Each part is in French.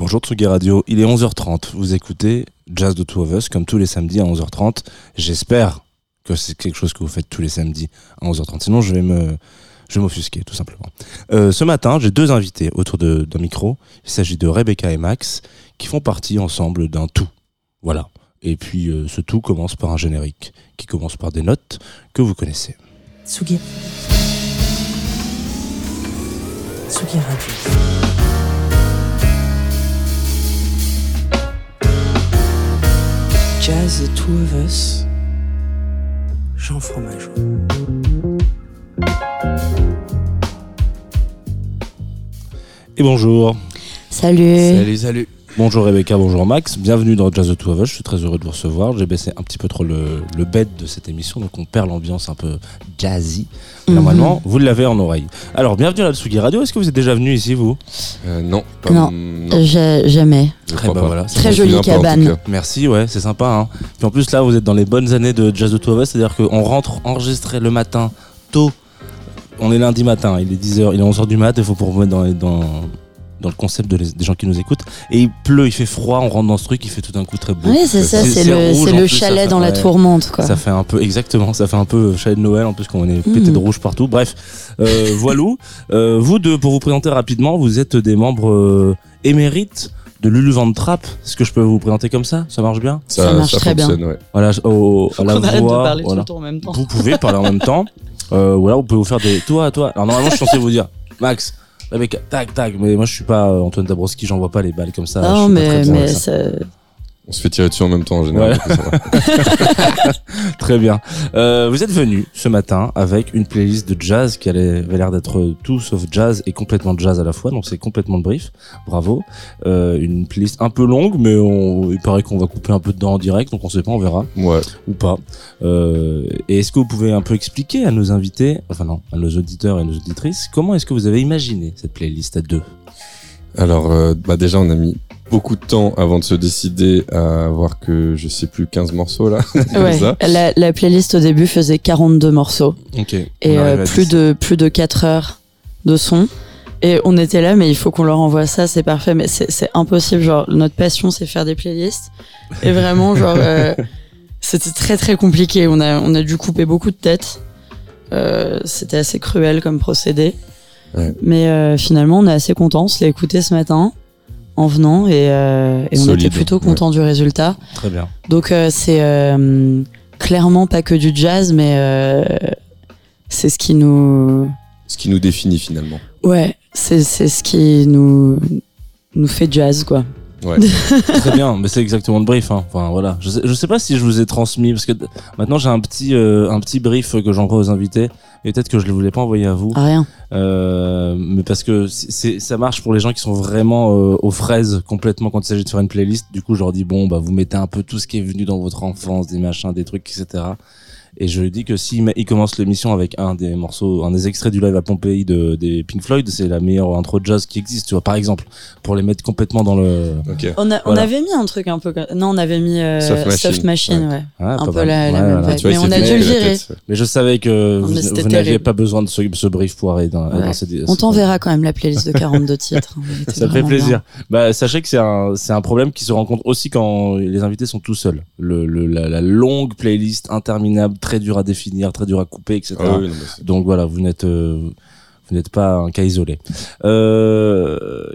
Bonjour Tsugi Radio, il est 11h30. Vous écoutez Jazz de Two of Us comme tous les samedis à 11h30. J'espère que c'est quelque chose que vous faites tous les samedis à 11h30. Sinon, je vais me, je m'offusquer tout simplement. Euh, ce matin, j'ai deux invités autour d'un micro. Il s'agit de Rebecca et Max qui font partie ensemble d'un tout. Voilà. Et puis euh, ce tout commence par un générique qui commence par des notes que vous connaissez. Tsugi. Tsugi Radio. Jazz The Two of Us. Jean Fromageau. Et bonjour. Salut. Salut, salut. Bonjour Rebecca, bonjour Max, bienvenue dans Jazz de Two of Us, je suis très heureux de vous recevoir. J'ai baissé un petit peu trop le, le bed de cette émission, donc on perd l'ambiance un peu jazzy. Mhm. Normalement, vous l'avez en oreille. Alors, bienvenue à la Tsugi Radio, est-ce que vous êtes déjà venu ici, vous? Euh, non, pas Non. non, J'ai- Jamais. je Eh ben voilà, Très jolie cabane. Merci, ouais, c'est sympa. Hein. Puis en plus, là, vous êtes dans les bonnes années de Jazz de Two of Us, c'est-à-dire qu'on rentre enregistré le matin tôt. On est lundi matin, il est 10h, il est 11h du mat, il faut pour vous mettre dans, dans, dans le concept de les- des gens qui nous écoutent. Et il pleut, il fait froid, on rentre dans ce truc, il fait tout d'un coup très beau. Oui, c'est ça, C'est- le, le plus, chalet dans la tourmente, quoi. Ça fait un peu, exactement, ça fait un peu chalet de Noël en plus qu'on est pété Mhm. de rouge partout. Bref, euh, voilou. Euh, vous deux, pour vous présenter rapidement, vous êtes des membres euh, émérites de Lulu Van Trapp. Est-ce que je peux vous présenter comme ça? Ça marche bien? Ça marche très bien. ouais. Voilà, au, à la voix. voilà. en même temps. Vous pouvez parler en même temps. Euh, ou alors vous pouvez vous faire des. Toi, toi. Alors normalement, je suis censé vous dire, Max, Rebecca, tac, tac. Mais moi, je suis pas euh, Antoine Dabrowski, j'envoie pas les balles comme ça. non, mais, mais ça. On se fait tirer dessus en même temps en général. Ouais. Très bien. Euh, vous êtes venu ce matin avec une playlist de jazz qui avait l'air d'être tout sauf jazz et complètement jazz à la fois. Donc c'est complètement brief. Bravo. Euh, une playlist un peu longue, mais on, il paraît qu'on va couper un peu dedans en direct, donc on sait pas, on verra Ouais. ou pas. Euh, et est-ce que vous pouvez un peu expliquer à nos invités, enfin non, à nos auditeurs et nos auditrices, comment est-ce que vous avez imaginé cette playlist à deux? Alors, euh, bah déjà, on a mis beaucoup de temps avant de se décider à avoir que je sais plus 15 morceaux là. Ouais. ça. La, la playlist au début faisait 42 morceaux Ok. et euh, plus de plus de 4 heures de son. Et on était là, mais il faut qu'on leur envoie ça, c'est parfait, mais c'est impossible. Genre, notre passion, c'est faire des playlists. Et vraiment, genre, euh, c'était très très compliqué. On a, on a dû couper beaucoup de têtes. Euh, c'était assez cruel comme procédé. Ouais. Mais euh, finalement, on est assez content. On se l'a écouté ce matin en venant et, euh, et on Solide, était plutôt ouais. content du résultat. Très bien. Donc euh, c'est euh, clairement pas que du jazz, mais c'est ce qui nous, Ce qui nous définit finalement. ouais, c'est c'est ce qui nous nous fait jazz quoi. Ouais. Très bien, mais c'est exactement le brief. Hein. Enfin voilà, je sais, je sais pas si je vous ai transmis parce que maintenant j'ai un petit euh, un petit brief que j'envoie aux invités et peut-être que je ne voulais pas envoyer à vous, Ah, rien. euh, mais parce que c'est c'est- ça marche pour les gens qui sont vraiment euh, aux fraises complètement quand il s'agit de faire une playlist. Du coup, je leur dis bon bah vous mettez un peu tout ce qui est venu dans votre enfance, des machins, des trucs, etc. Et je dis que si il commence l'émission avec un des morceaux, un des extraits du live à Pompéi de, des Pink Floyd, c'est la meilleure intro de jazz qui existe, tu vois, par exemple, pour les mettre complètement dans le. On, a, on Voilà. avait mis un truc un peu comme... non on avait mis euh, Soft Machine. Machine, ouais. Ah, Un peu mal. la- la Ouais, même voilà. vibe. Mais on a dû le virer. ouais. Mais je savais que Non, vous, vous n'aviez pas besoin de ce, ce brief pour aller dans, Ouais. dans ces- On t'enverra quand même la playlist de 42 titres. hein. Ça fait plaisir. Bah, sachez que c'est un, c'est un problème qui se rencontre aussi quand les invités sont tout seuls. Le, le, la, la longue playlist interminable, très dure à définir, très dure à couper, etc. Ah oui, non, Donc voilà, vous n'êtes, euh, vous n'êtes pas un cas isolé. Euh,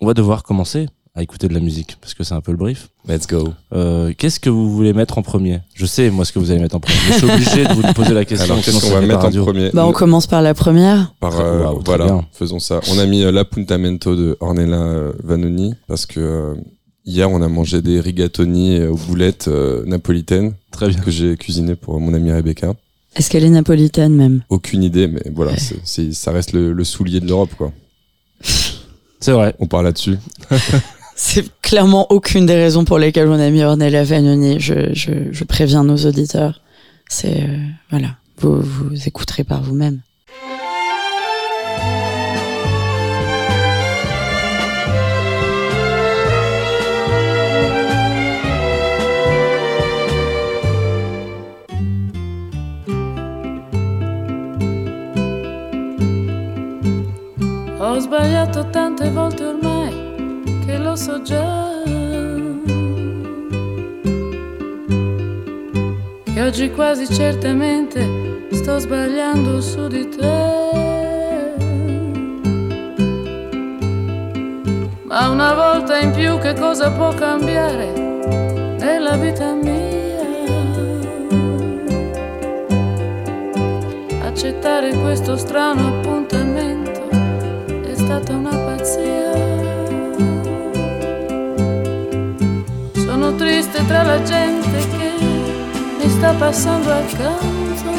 on va devoir commencer à écouter de la musique parce que c'est un peu le brief. Let's go. Euh, qu'est-ce que vous voulez mettre en premier? Je sais moi ce que vous allez mettre en premier. je suis obligé de vous poser la question. Alors, qu'est-ce qu'on va mettre en radio. premier Bah on commence par la première. Par, Très- euh, très voilà, bien. faisons ça. On a mis euh, l'appuntamento de Ornella Vanoni parce que euh, hier on a mangé des rigatoni euh, aux boulettes euh, napolitaines Très bien. que j'ai cuisiné pour mon amie Rebecca. Est-ce qu'elle est napolitaine même? Aucune idée, mais voilà, Ouais. c'est, c'est- ça reste le, le soulier de l'Europe, quoi. C'est vrai. On part là-dessus. C'est clairement aucune des raisons pour lesquelles on a mis Ornella Vanoni. Je, je, je préviens nos auditeurs. C'est euh, voilà, vous vous écouterez par vous-même. Ho sbagliato tante volte ormai che lo so già che oggi quasi certamente sto sbagliando su di te. Ma una volta in più che cosa può cambiare nella vita mia? Accettare questo strano appuntamento stata una pazzia. Sono triste tra la gente che mi sta passando accanto.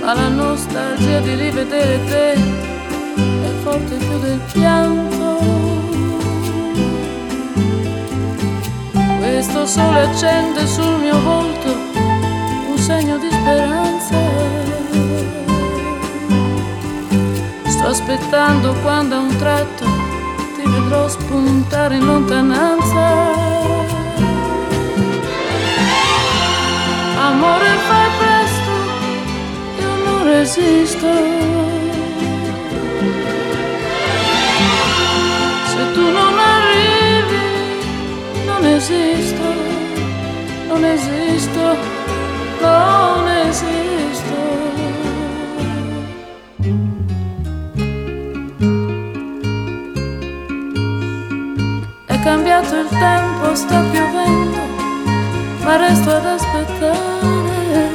Ma la nostalgia di rivedere te è forte più del pianto. Questo sole accende sul mio volto un segno di speranza. Sto aspettando quando a un tratto ti vedrò spuntare in lontananza. Amore fai presto, io non resisto. Se tu non arrivi, non esisto, non esisto, non esisto. Cambiato il tempo, sta piovendo, ma resto ad aspettare.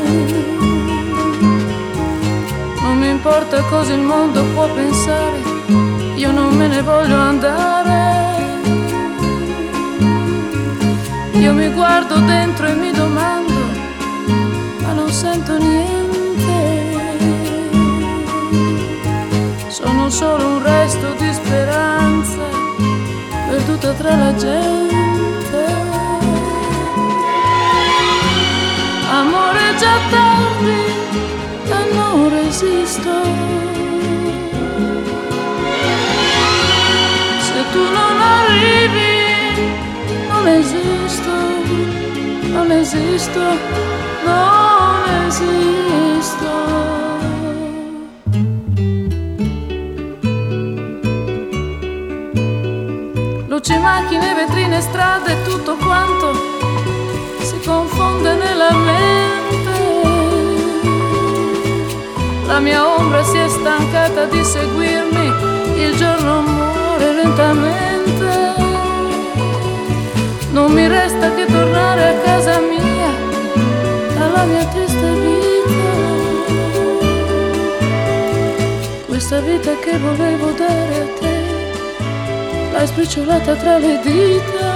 Non mi importa cosa il mondo può pensare, io non me ne voglio andare. Io mi guardo dentro e mi domando, ma non sento niente. Sono solo un resto di speranza, perduta tra la gente. Amore già tardi, e non resisto. Se tu non arrivi, non esisto, non esisto, non esisto. Luci, macchine, vetrine, strade, tutto quanto si confonde nella mente. La mia ombra si è stancata di seguirmi, il giorno muore lentamente. Non mi resta che tornare a casa mia, alla mia triste vita. Questa vita che volevo dare a te, l'hai spicciolata tra le dita.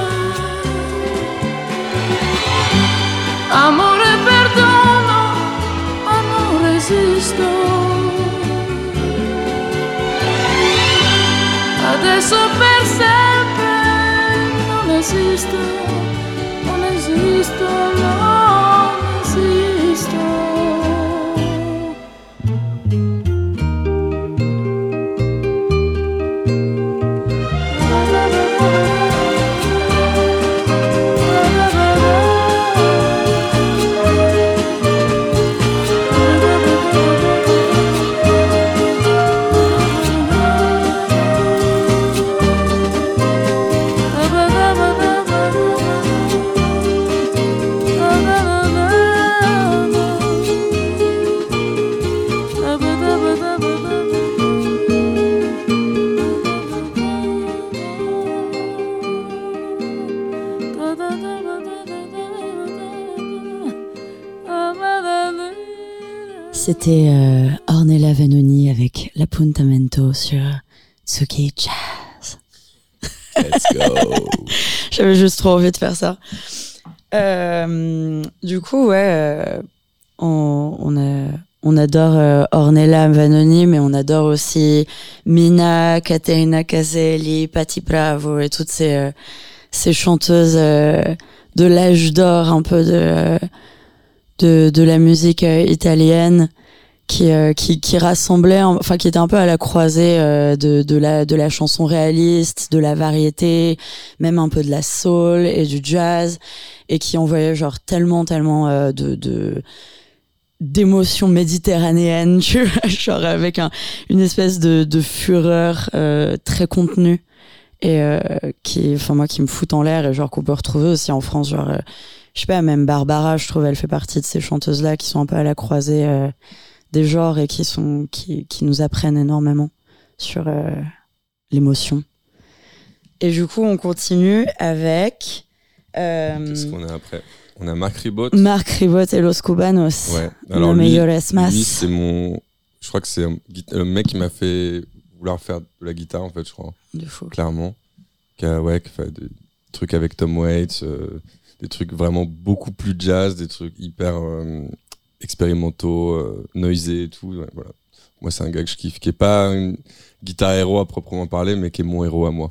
Amore, perdono, ma non resisto. Adesso per sempre non esisto, non esisto, non Jazz. Let's go. J'avais juste trop envie de faire ça. Euh, du coup, ouais, euh, on, on, a, on adore euh, Ornella Vanoni, mais on adore aussi Mina, Caterina Caselli, Patti Bravo et toutes ces, euh, ces chanteuses de l'âge d'or un peu de, de, de la musique italienne qui, euh, qui, qui rassemblait, en- enfin qui était un peu à la croisée euh, de, de, la, de la chanson réaliste, de la variété, même un peu de la soul et du jazz, et qui envoyait genre tellement, tellement euh, de, de, d'émotion méditerranéenne, tu vois, genre avec un, une espèce de, de fureur euh, très contenue et euh, qui, enfin moi, qui me fout en l'air et genre qu'on peut retrouver aussi en France, genre, euh, je sais pas, même Barbara, je trouve, elle fait partie de ces chanteuses là qui sont un peu à la croisée des genres et qui sont, qui, qui nous apprennent énormément sur euh, l'émotion. Et du coup, on continue avec euh, Qu'est-ce qu'on a après? On a Marc Ribot. Marc Ribot et Los Cubanos. Ouais. Lo lui, lui, c'est mon. Je crois que c'est le mec qui m'a fait vouloir faire de la guitare, en fait, je crois, De fou. clairement. Qui a, ouais, qui fait des trucs avec Tom Waits, euh, des trucs vraiment beaucoup plus jazz, des trucs hyper euh, expérimentaux, euh, noisés et tout. ouais, voilà. Moi, c'est un gars que je kiffe, qui est pas une guitare héros à proprement parler, mais qui est mon héros à moi.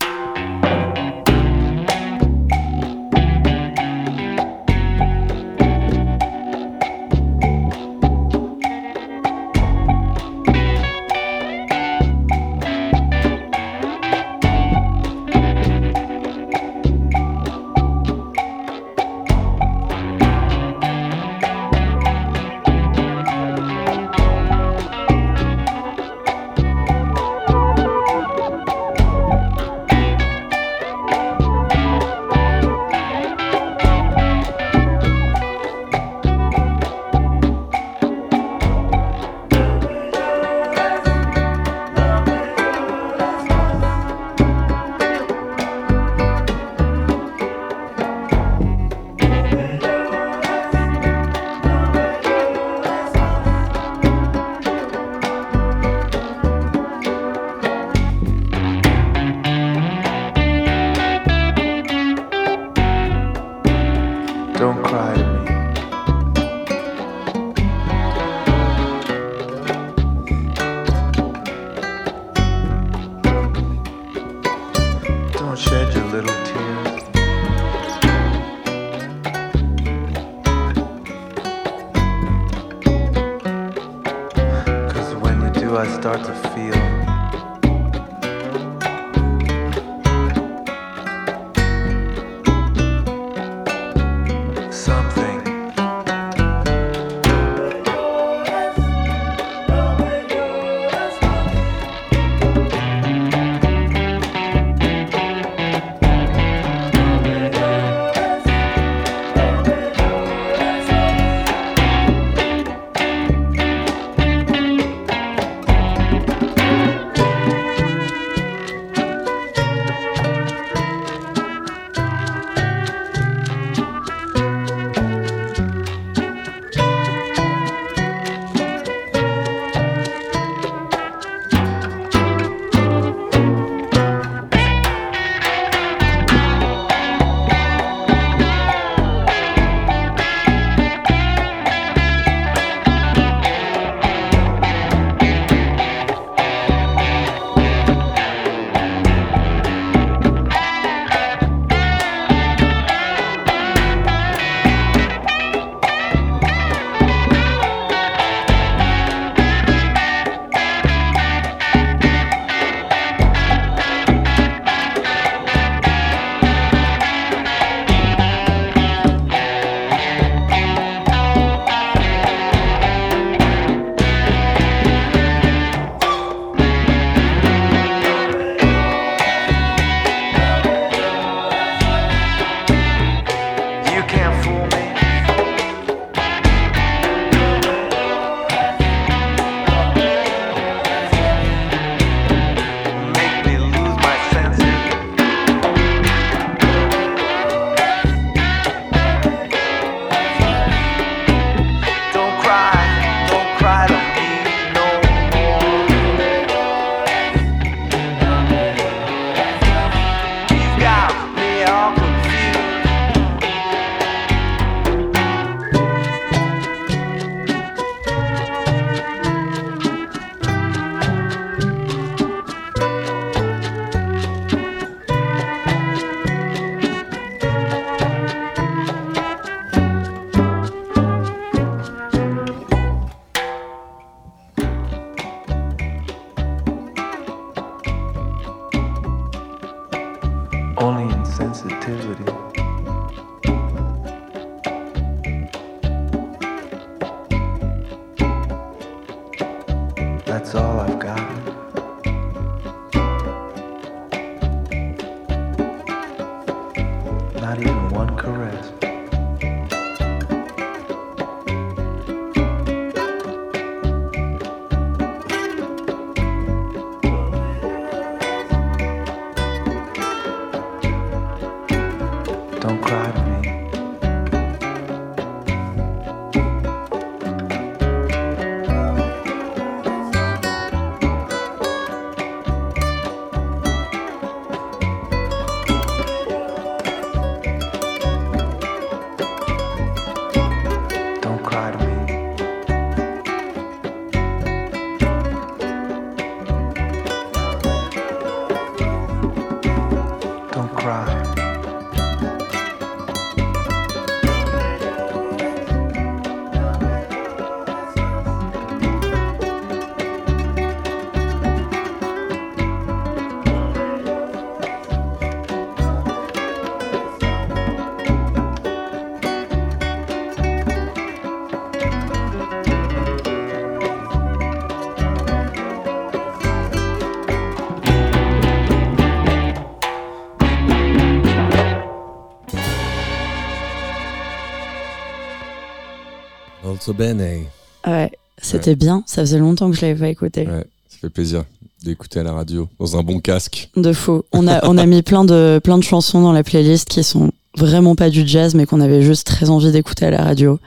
Also bene. Ouais, c'était bien. Ça faisait longtemps que je l'avais pas écouté. Ouais, ça fait plaisir d'écouter à la radio dans un bon casque. De fou. On a, on a mis plein de, plein de chansons dans la playlist qui sont vraiment pas du jazz, mais qu'on avait juste très envie d'écouter à la radio.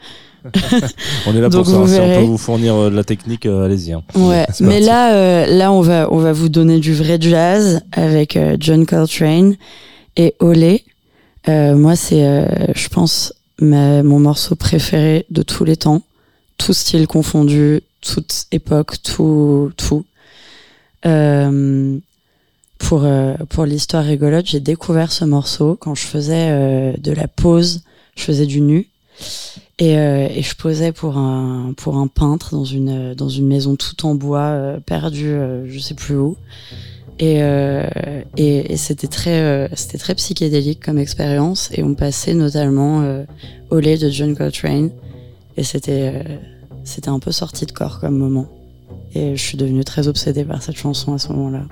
On est là Donc pour ça. Si on peut vous fournir euh, de la technique, euh, allez-y. hein. Ouais, mais parti. là, euh, là, on va, on va vous donner du vrai jazz avec euh, John Coltrane et Olé. Euh, moi, c'est, euh, je pense, ma, mon morceau préféré de tous les temps, tout style confondu, toute époque, tout, tout. Euh, pour euh, pour l'histoire rigolote, j'ai découvert ce morceau quand je faisais euh, de la pose, je faisais du nu. Et, et je posais pour un pour un peintre dans une dans une maison tout en bois perdue je sais plus où et euh, et, et c'était très euh, c'était très psychédélique comme expérience. Et on passait notamment euh, au lait de John Coltrane. Et c'était euh, c'était un peu sorti de corps comme moment. Et je suis devenue très obsédée par cette chanson à ce moment-là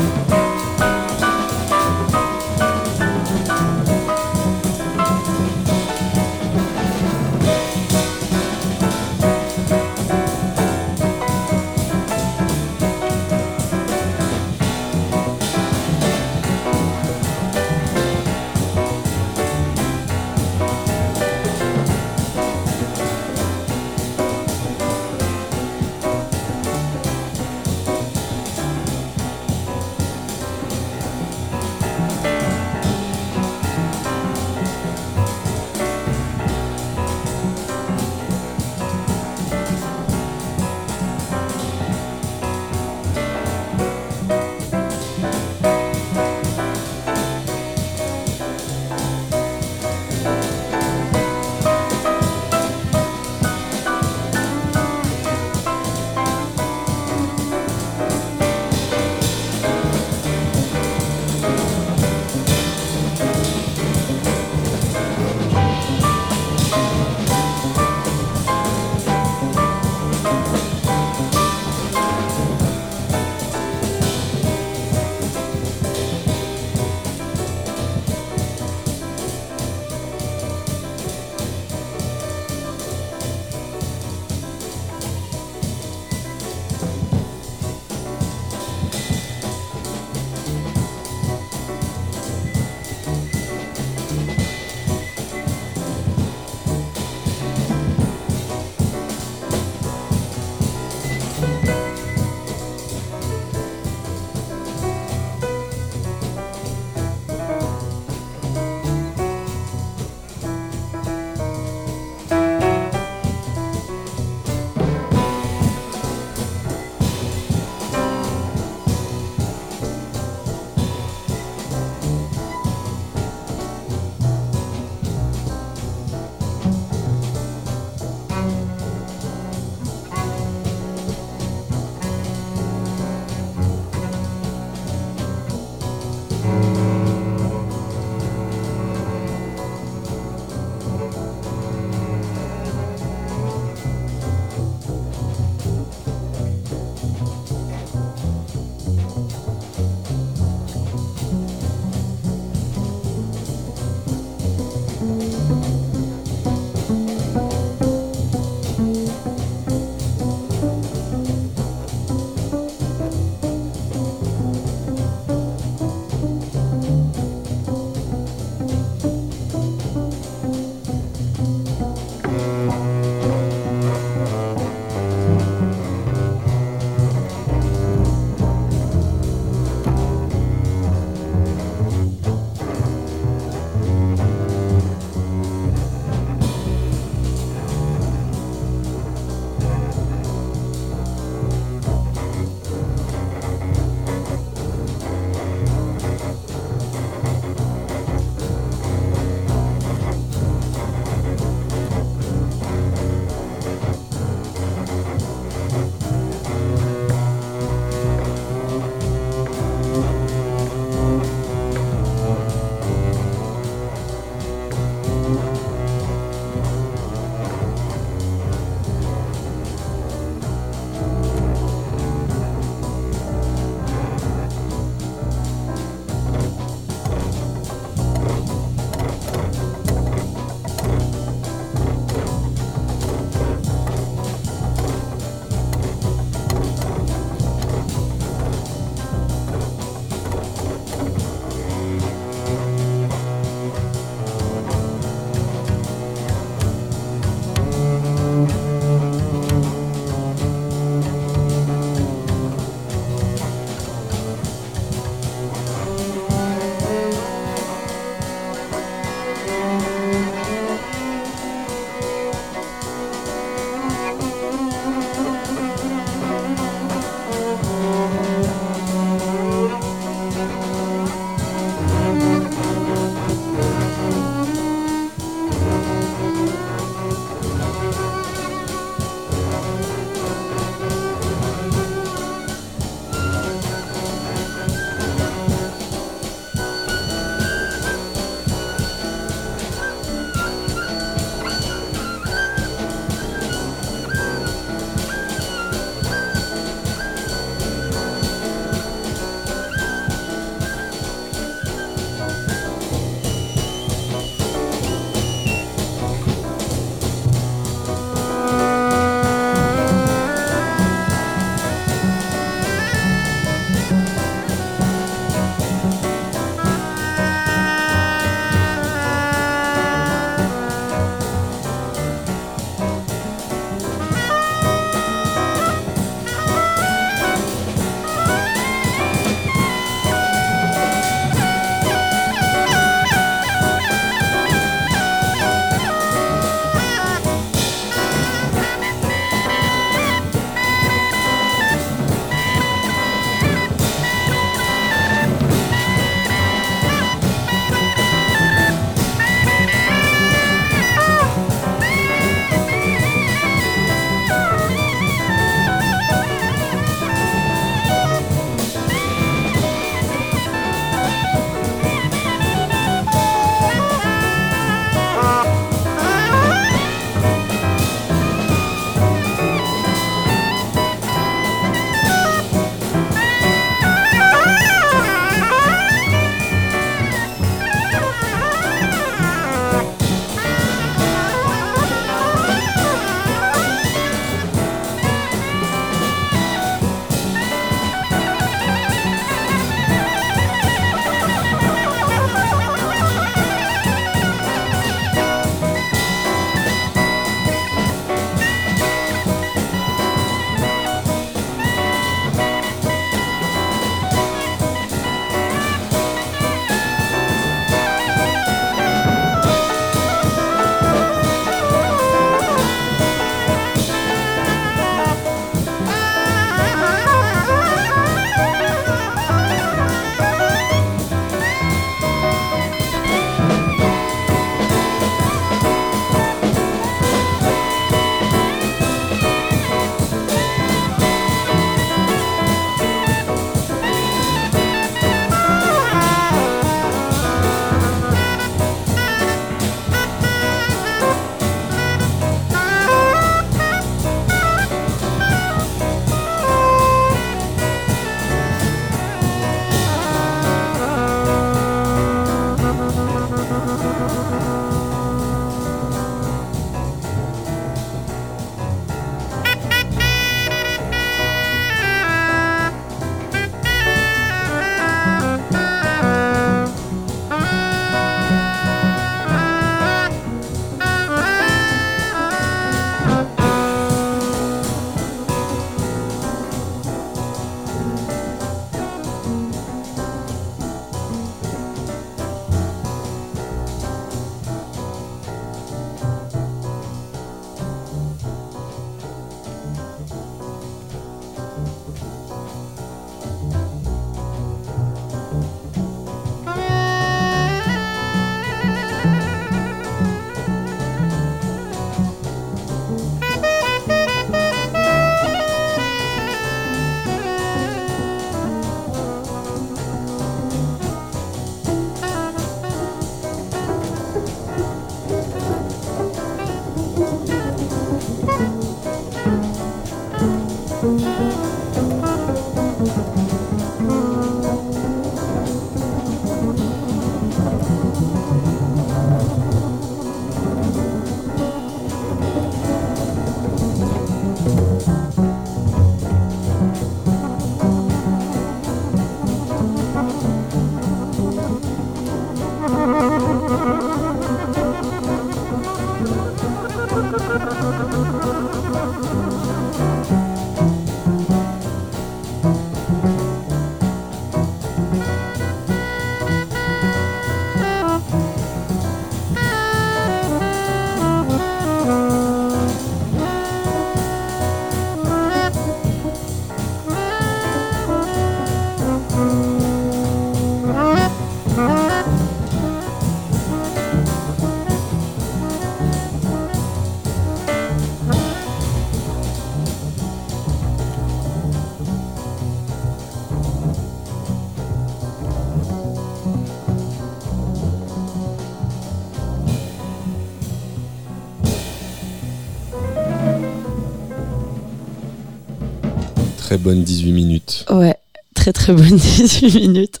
très bonne 18 minutes. Ouais, très très bonne 18 minutes.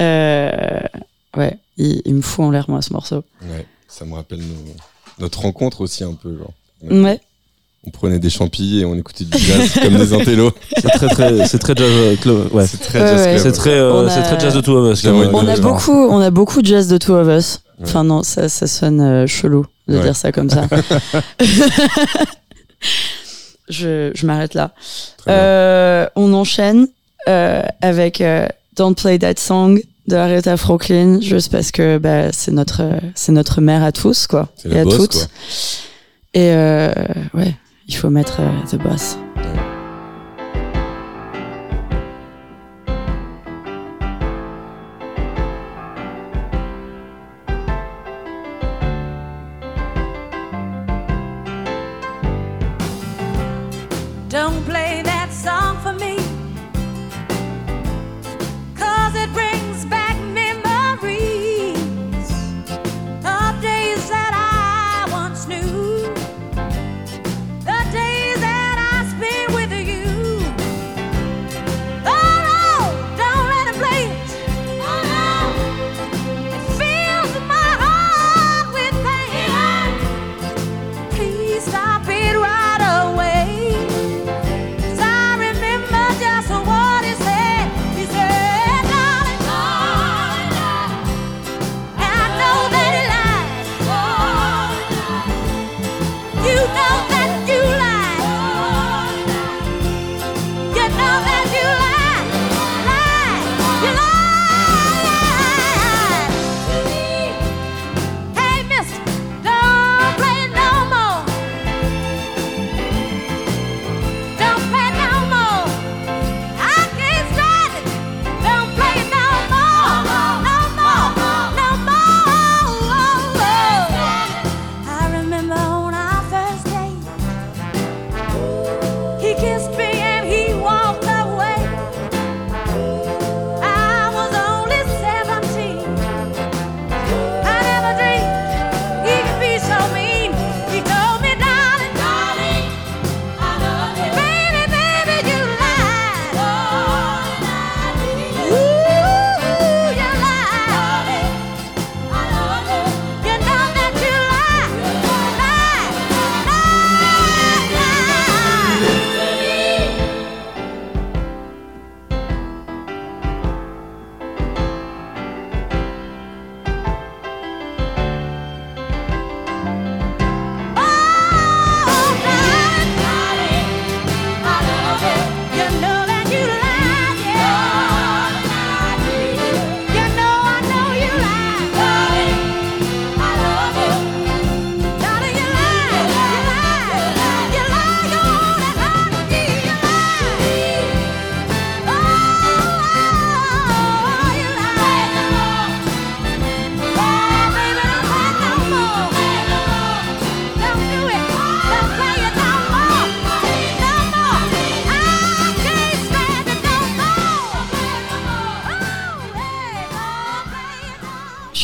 Euh, ouais, il, il me fout en l'air, moi, ce morceau. Ouais, ça me rappelle nos- notre rencontre aussi un peu. Genre. Ouais, On prenait des champis et on écoutait du jazz comme des intellos. C'est très, très, c'est très jazz, euh, ouais. C'est très Ouais, jazz club. C'est très, euh, On a- c'est très jazz de Two of Us. On a genre. beaucoup, on a beaucoup de jazz de Two of Us. Ouais. Enfin non, ça, ça sonne euh, chelou de Ouais. dire ça comme ça. je je m'arrête là. Euh, on enchaîne euh, avec euh, Don't Play That Song de Aretha Franklin, juste parce que bah, c'est notre c'est notre mère à tous quoi et à boss, toutes. quoi. Et euh, ouais, il faut mettre euh, The Boss.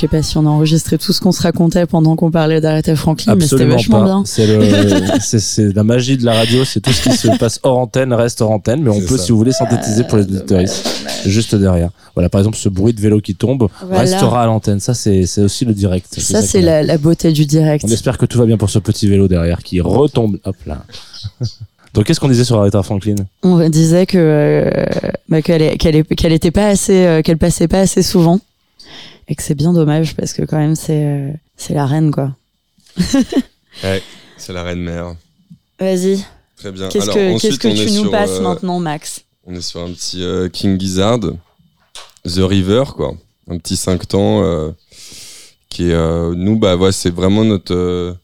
Sais pas si on a enregistré tout ce qu'on se racontait pendant qu'on parlait d'Aretha Franklin, mais c'était vachement pas. bien. C'est le, c'est, c'est la magie de la radio, c'est tout ce qui se passe hors antenne reste hors antenne, mais on C'est peut, ça. si vous voulez, synthétiser pour les auditeurs juste derrière. Voilà, par exemple, ce bruit de vélo qui tombe Voilà. restera à l'antenne. Ça, c'est, c'est aussi le direct. Ça, c'est la, la beauté du direct. On espère que tout va bien pour ce petit vélo derrière qui retombe. Hop là. Donc, qu'est-ce qu'on disait sur Aretha Franklin? On disait que euh, bah, qu'elle est- qu'elle est- qu'elle était pas assez, euh, qu'elle passait pas assez souvent, et que c'est bien dommage parce que quand même c'est euh, c'est la reine quoi. Ouais, c'est la reine mère. Vas-y. Très bien. Qu'est-ce Alors, que ensuite, qu'est-ce que tu nous sur, passes euh, maintenant, Max On est sur un petit euh, King Gizzard, The River, quoi. Un petit 5 temps qui est, nous, bah, ouais, c'est vraiment notre.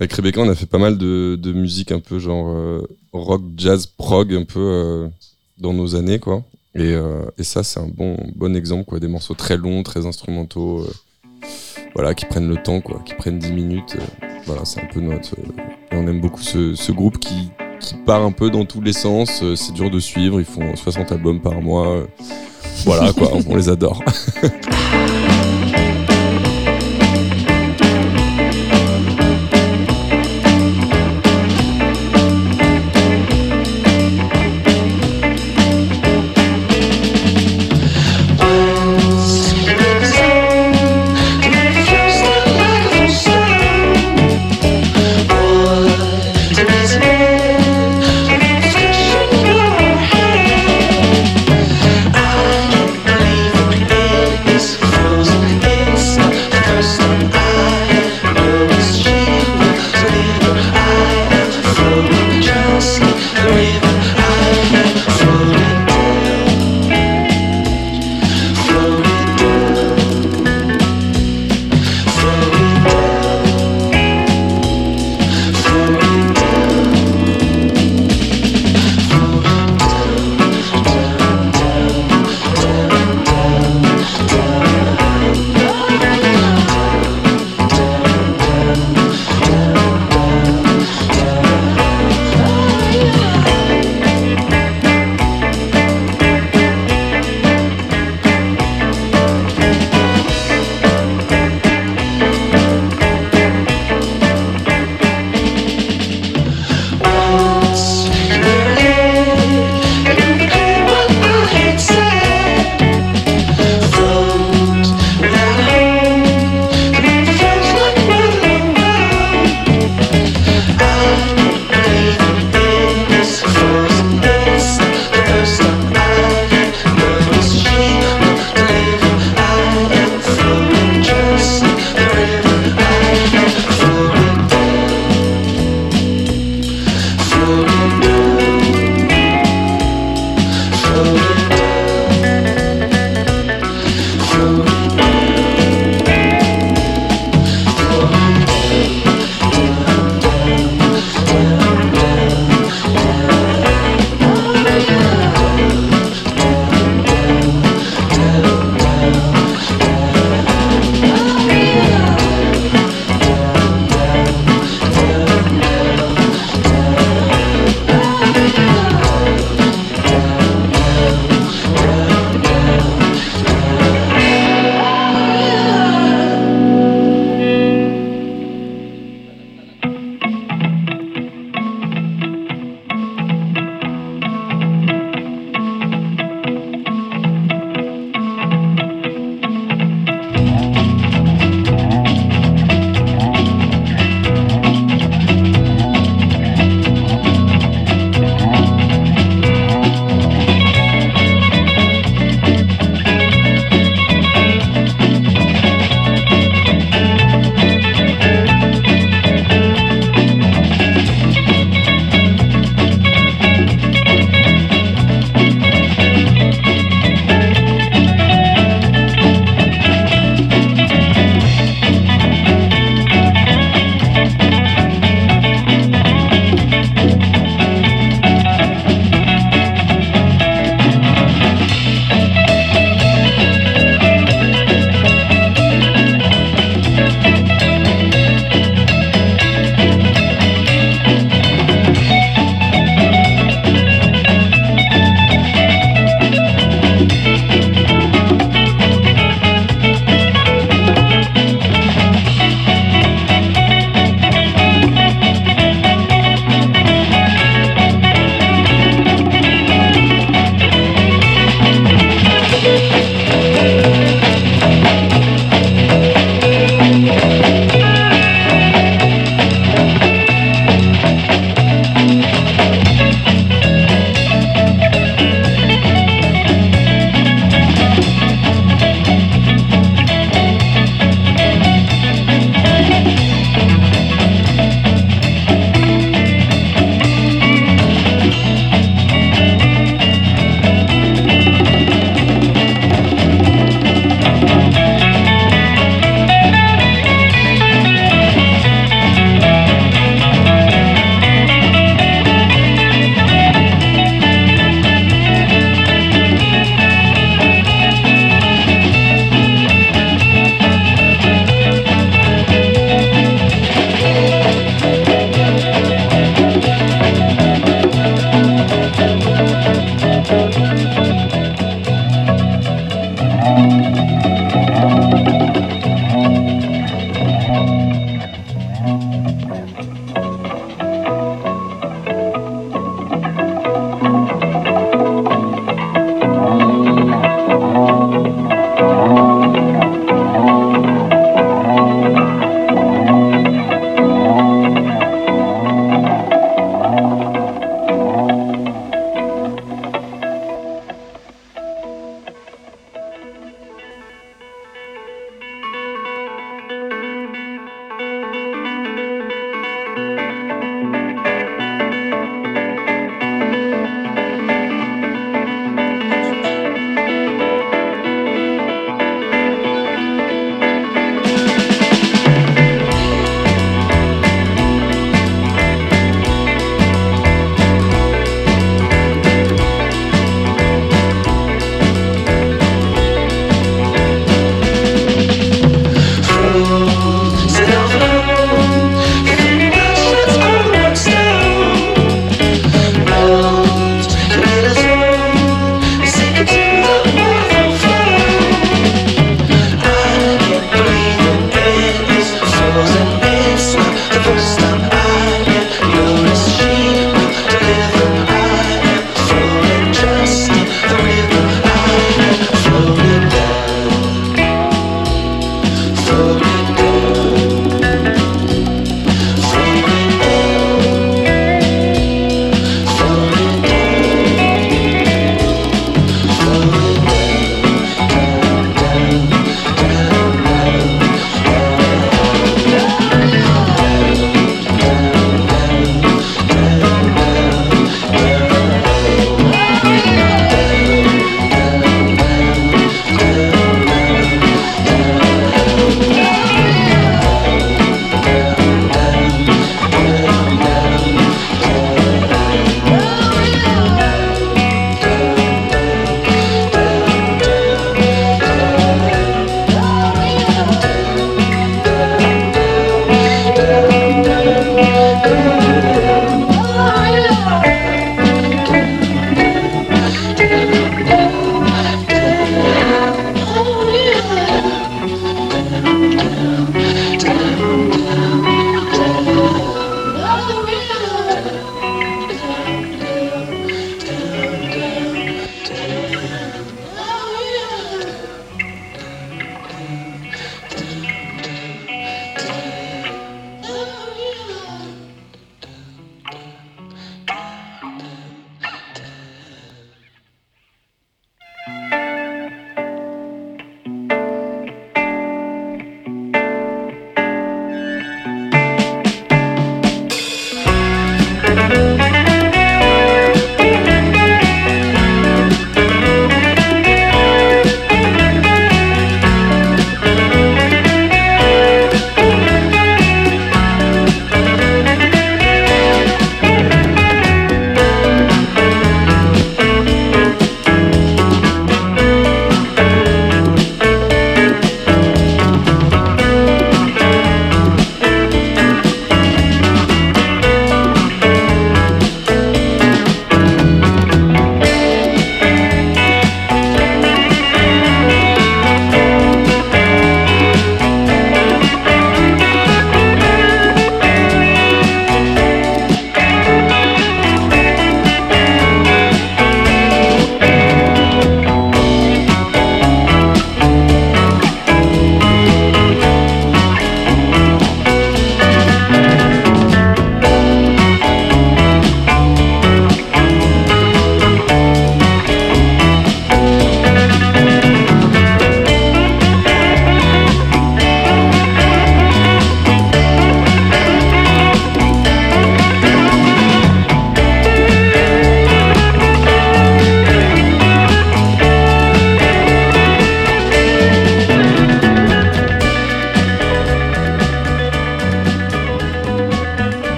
avec Rebecca, on a fait pas mal de, de musique un peu genre rock, jazz, prog, un peu dans nos années, quoi. Et, euh, et ça, c'est un bon, bon exemple, quoi. Des morceaux très longs, très instrumentaux, euh, voilà, qui prennent le temps, quoi, qui prennent 10 minutes. euh, voilà, c'est un peu notre. et on aime beaucoup ce, ce groupe qui, qui part un peu dans tous les sens. C'est dur de suivre. Ils font 60 albums par mois. Voilà, quoi, on les adore.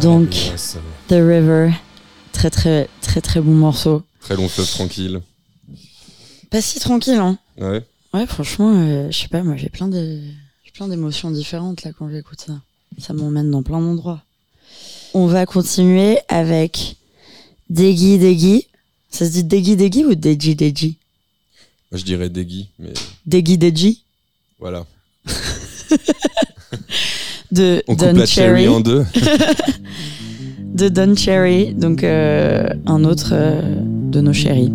Donc, Yes. The River, très très très très bon morceau. Très long fleuve tranquille. Pas si tranquille, hein. Ouais. Ouais, franchement, euh, je sais pas, moi j'ai plein de plein d'émotions différentes là quand j'écoute ça. Ça m'emmène dans plein d'endroits. On va continuer avec Deggy Deggy. Ça se dit Deggy Deggy ou Deji Deji Moi, je dirais Deggy, mais Deggy Deji voilà. de On coupe Don la cherry Cherry. en deux. De Don Cherry, donc euh, un autre euh, de nos chéris.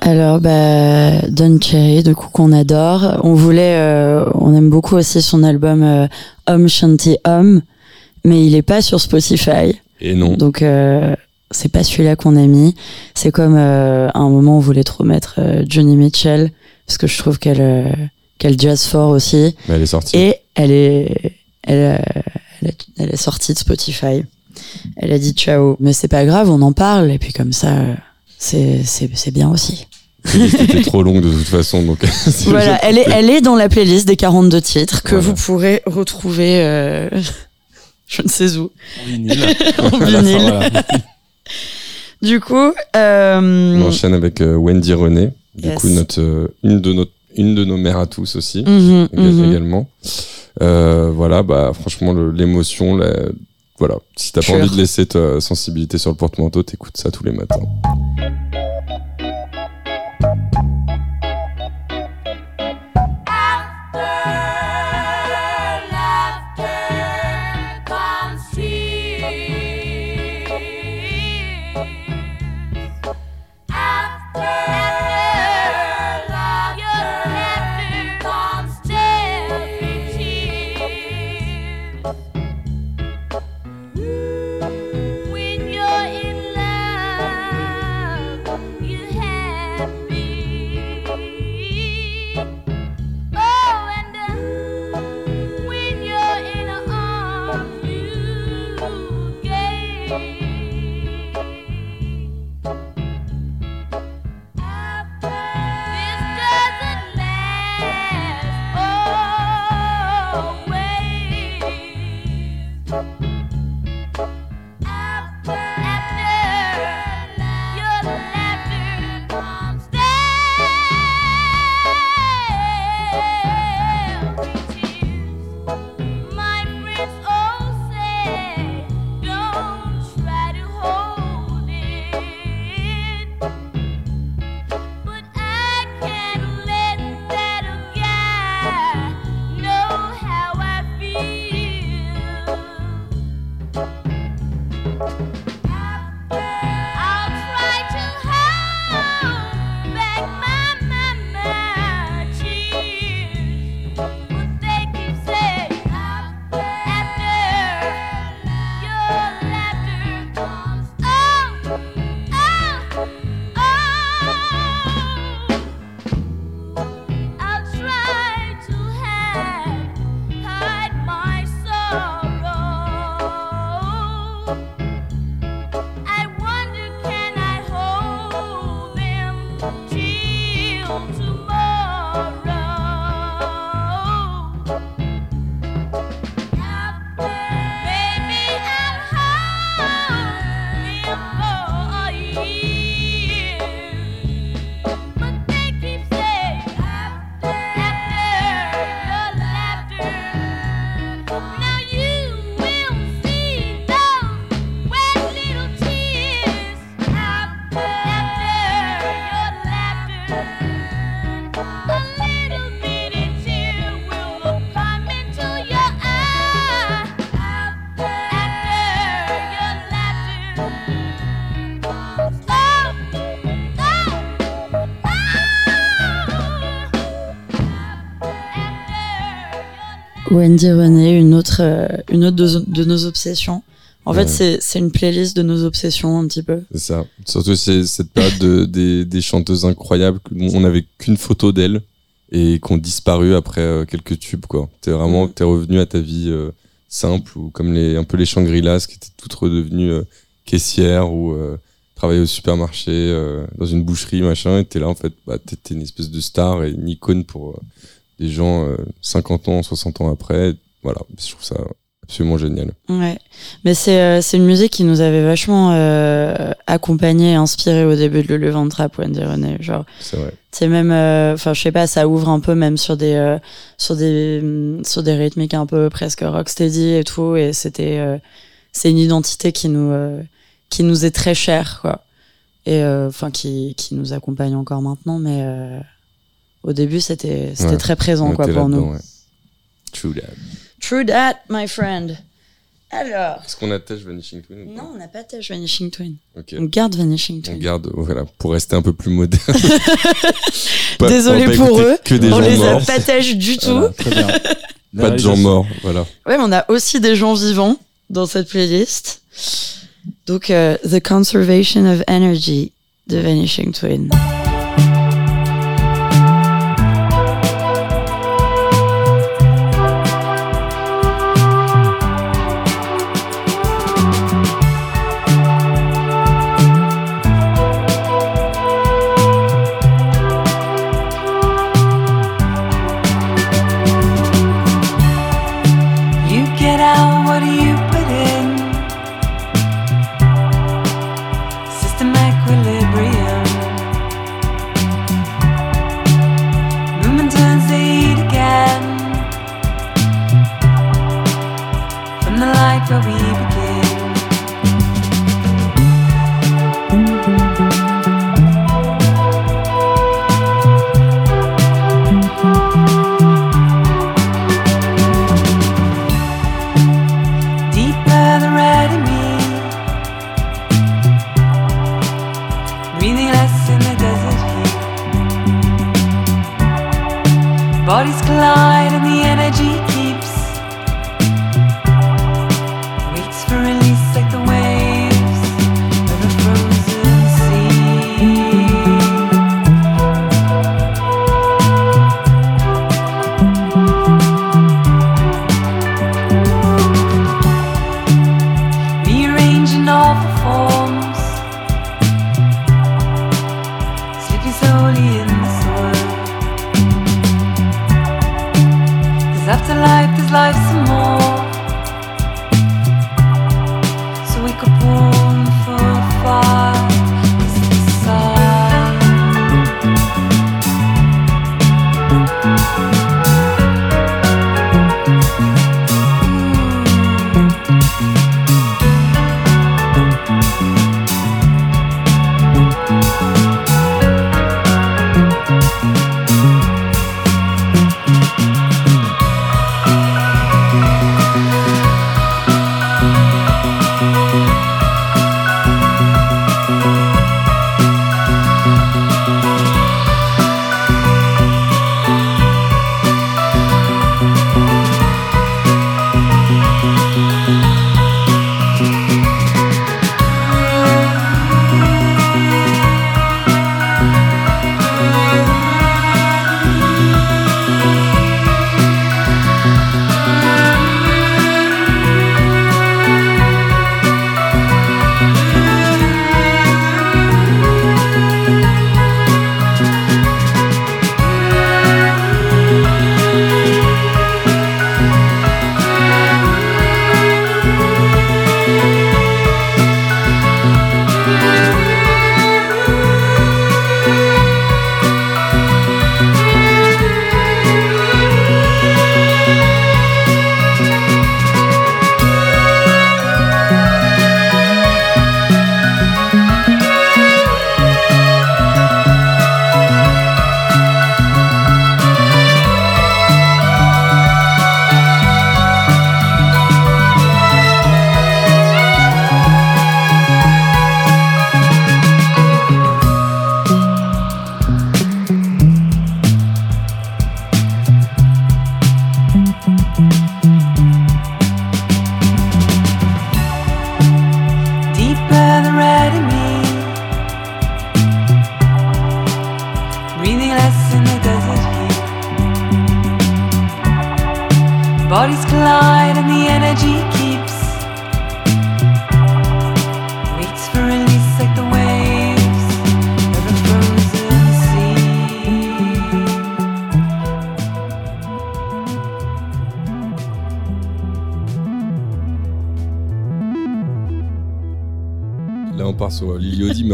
Alors, bah, Don Cherry, de coup qu'on adore. On voulait, euh, on aime beaucoup aussi son album euh, Om Shanti Om, mais il est pas sur Spotify. Et non. Donc, euh, c'est pas celui-là qu'on a mis. C'est comme euh, à un moment on voulait trop mettre euh, Johnny Mitchell parce que je trouve qu'elle euh, qu'elle jazz fort aussi Mais elle est sortie. et elle est elle, elle, est, elle est sortie de Spotify. Elle a dit ciao, mais c'est pas grave, on en parle et puis comme ça euh, c'est c'est c'est bien aussi. C'était trop long de toute façon. Donc Voilà, elle est elle est dans la playlist des 42 titres que Voilà. vous pourrez retrouver euh, je ne sais où. En vinyle. En vinyle. Voilà. Du coup, euh, On enchaîne avec euh, Wendy René. Du Yes. coup, notre, euh, une, de notre, une de nos mères à tous aussi. mhm, éga- mhm. également. Euh, voilà, bah franchement l'émotion, la- voilà. Si t'as pas envie de laisser ta sensibilité sur le porte-manteau, t'écoutes ça tous les matins. Wendy René, une autre, euh, une autre de, de nos obsessions. En Ouais. fait, c'est, une playlist de nos obsessions un petit peu. C'est ça. Surtout c'est cette période de, des, des chanteuses incroyables on n'avait qu'une photo d'elles et qui ont disparu après euh, quelques tubes quoi. T'es vraiment t'es revenu à ta vie euh, simple ou comme les un peu les Shangri-Las qui étaient toutes redevenues euh, caissières ou travaillaient au supermarché dans une boucherie machin et t'es là en fait bah t'étais une espèce de star et une icône pour des gens euh, 50 ans 60 ans après voilà je trouve ça absolument génial Ouais. Mais c'est, euh, c'est une musique qui nous avait vachement euh, accompagné inspiré au début de Le Levant Trap, Wendy René. Genre, c'est vrai c'est même, euh, enfin, je sais pas, ça ouvre un peu même sur des, euh, sur des, hum, sur des rythmiques un peu presque rocksteady et tout. Et c'était, euh, c'est une identité qui nous, euh, qui nous est très chère, quoi. Et euh, enfin, qui, qui nous accompagne encore maintenant, mais euh, au début, c'était, Ouais. très présent, On quoi, pour nous. ouais. True that. True that, my friend. Alors. Est-ce qu'on attache Vanishing Twin ou pas Non, on n'a pas Tash Vanishing Twin. On garde Vanishing On Twin. garde, voilà, pour rester un peu plus moderne. Pas- Désolé on va pas pour eux. Que des on gens les a morts. pas Tash du tout. Voilà, très bien. Pas de gens morts, voilà. Ouais, mais on a aussi des gens vivants dans cette playlist. Donc, euh, The Conservation of Energy de Vanishing Twin. line.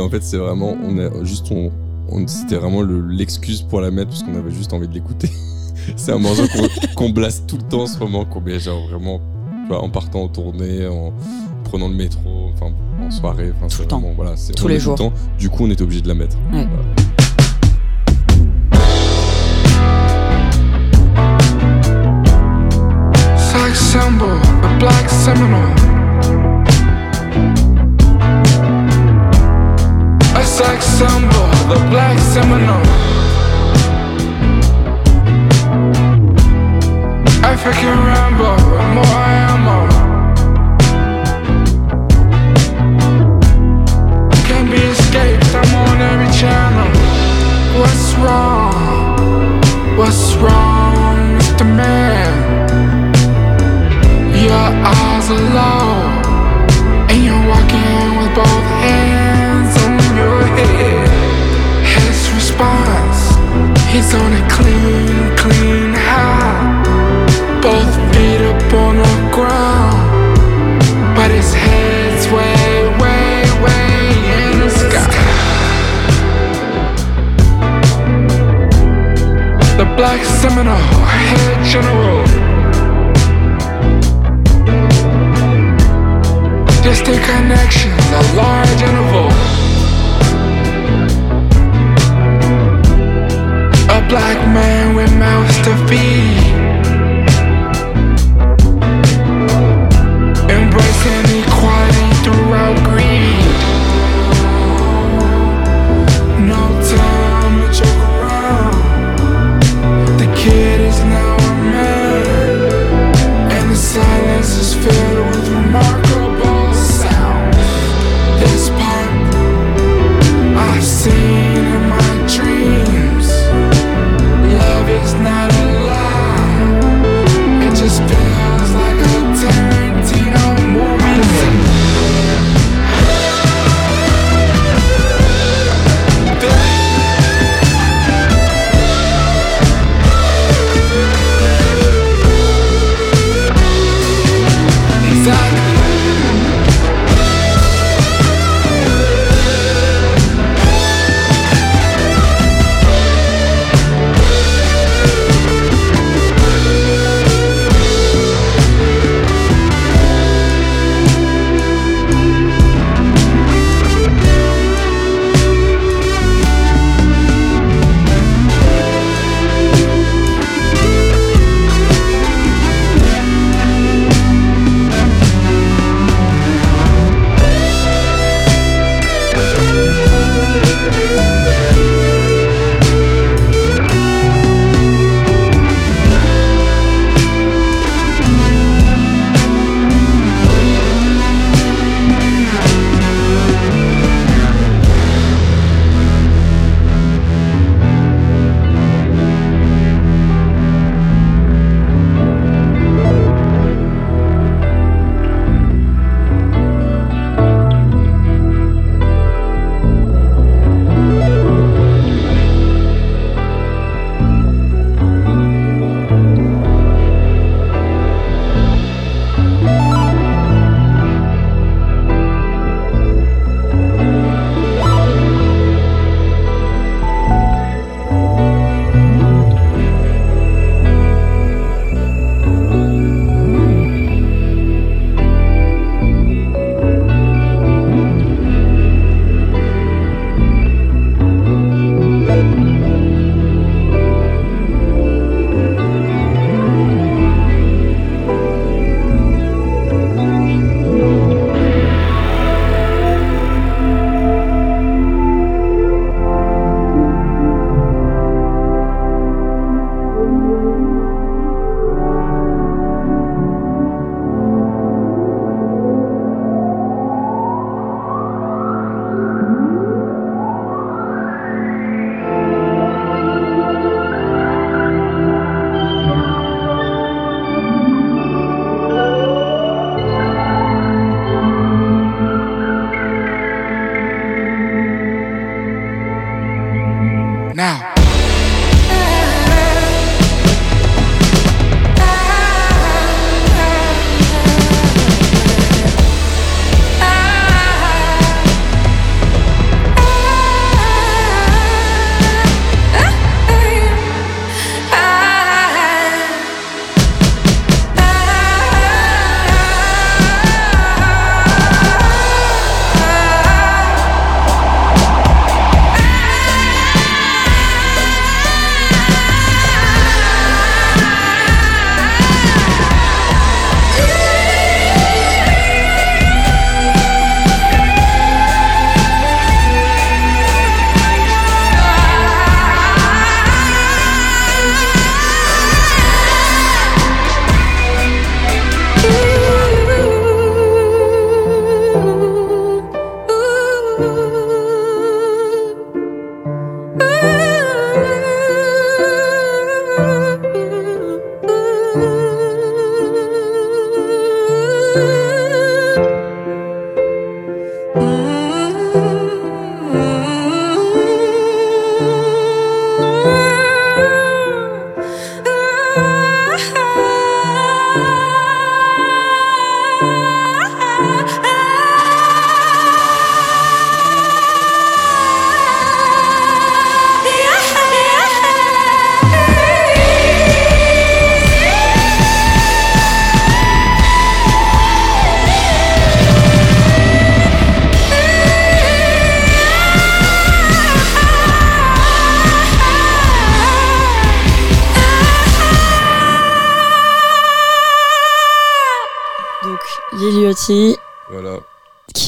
En fait, c'est vraiment, on a juste, on, on- c'était vraiment le- l'excuse pour la mettre parce qu'on avait juste envie de l'écouter. c'est un morceau qu'on qu'on blasse tout le temps en ce moment, qu'on met genre vraiment, tu vois, en partant en tournée, en prenant le métro, enfin, en soirée, enfin, c'est le temps. vraiment, voilà, c'est Tous on les met tout le jours. temps. Du coup, on était obligé de la mettre. Ouais. Voilà.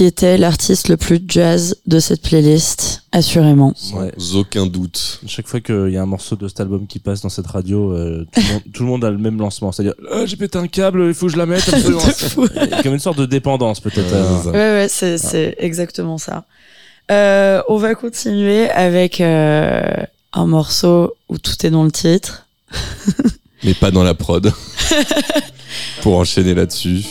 Qui était l'artiste le plus jazz de cette playlist, assurément. sans Ouais. aucun doute. Chaque fois qu'il y a un morceau de cet album qui passe dans cette radio, euh, tout, le monde, tout le monde a le même lancement. C'est-à-dire, Ah, j'ai pété un câble, il faut que je la mette absolument. Comme une sorte de dépendance, peut-être. Ouais. Ouais, ouais, c'est, c'est exactement ça. Euh, on va continuer avec euh, un morceau où tout est dans le titre. Mais pas dans la prod. Pour enchaîner là-dessus.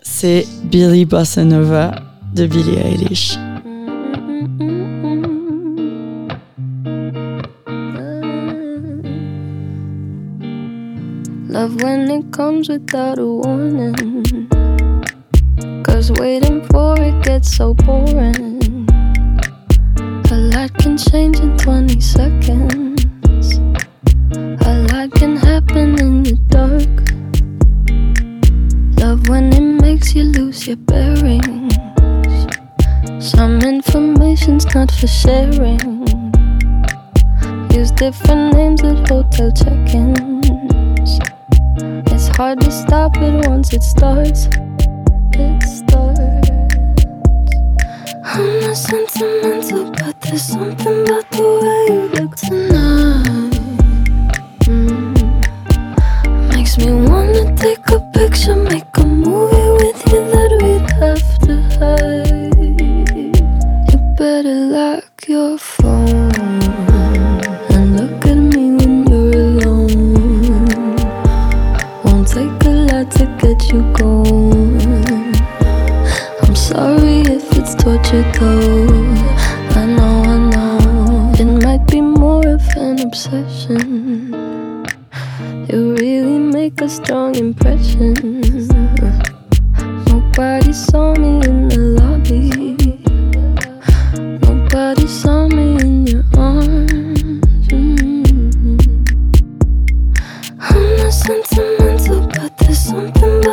C'est Billy Bossa Nova de Billie Eilish. Love when it comes without a warning. Cause waiting for it gets so boring. A lot can change in 20 seconds. A lot can happen in the dark. Love when it makes you lose your bearings. Some information's not for sharing. Use different names at hotel check-ins. It's hard to stop it once it starts. It starts. I'm not sentimental, but there's something about the way you look tonight. Mm. Makes me wanna take a picture, make a movie with you that we'd have to hide. Better lock your phone and look at me when you're alone. Won't take a lot to get you going. I'm sorry if it's torture though. I know, I know. It might be more of an obsession. You really make a strong impression. Nobody saw me in the lobby. Nobody saw me in your arms. Mm. I'm not sentimental, but there's something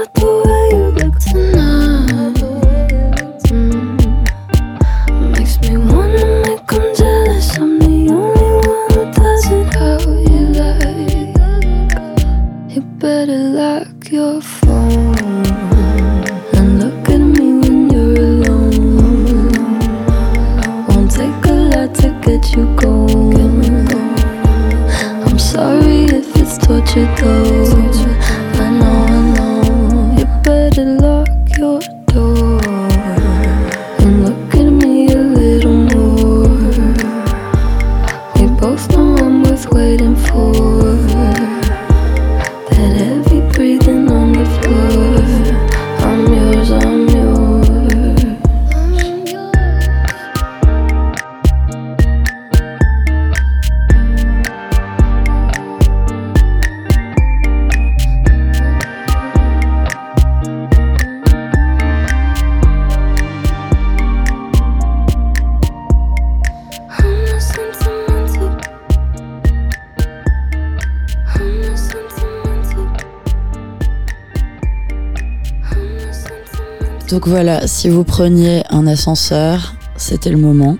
Donc voilà, si vous preniez un ascenseur, c'était le moment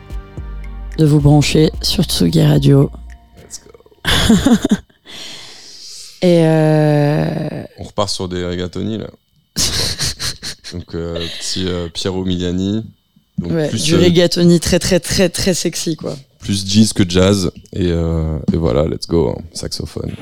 de vous brancher sur Tsugi Radio. Let's go. Et euh, On repart sur des rigatoni là. Donc euh, petit euh, Piero Miliani. Donc ouais, plus, du rigatoni très très très très sexy quoi. plus jazz que jazz. Et, et voilà, let's go, hein, saxophone.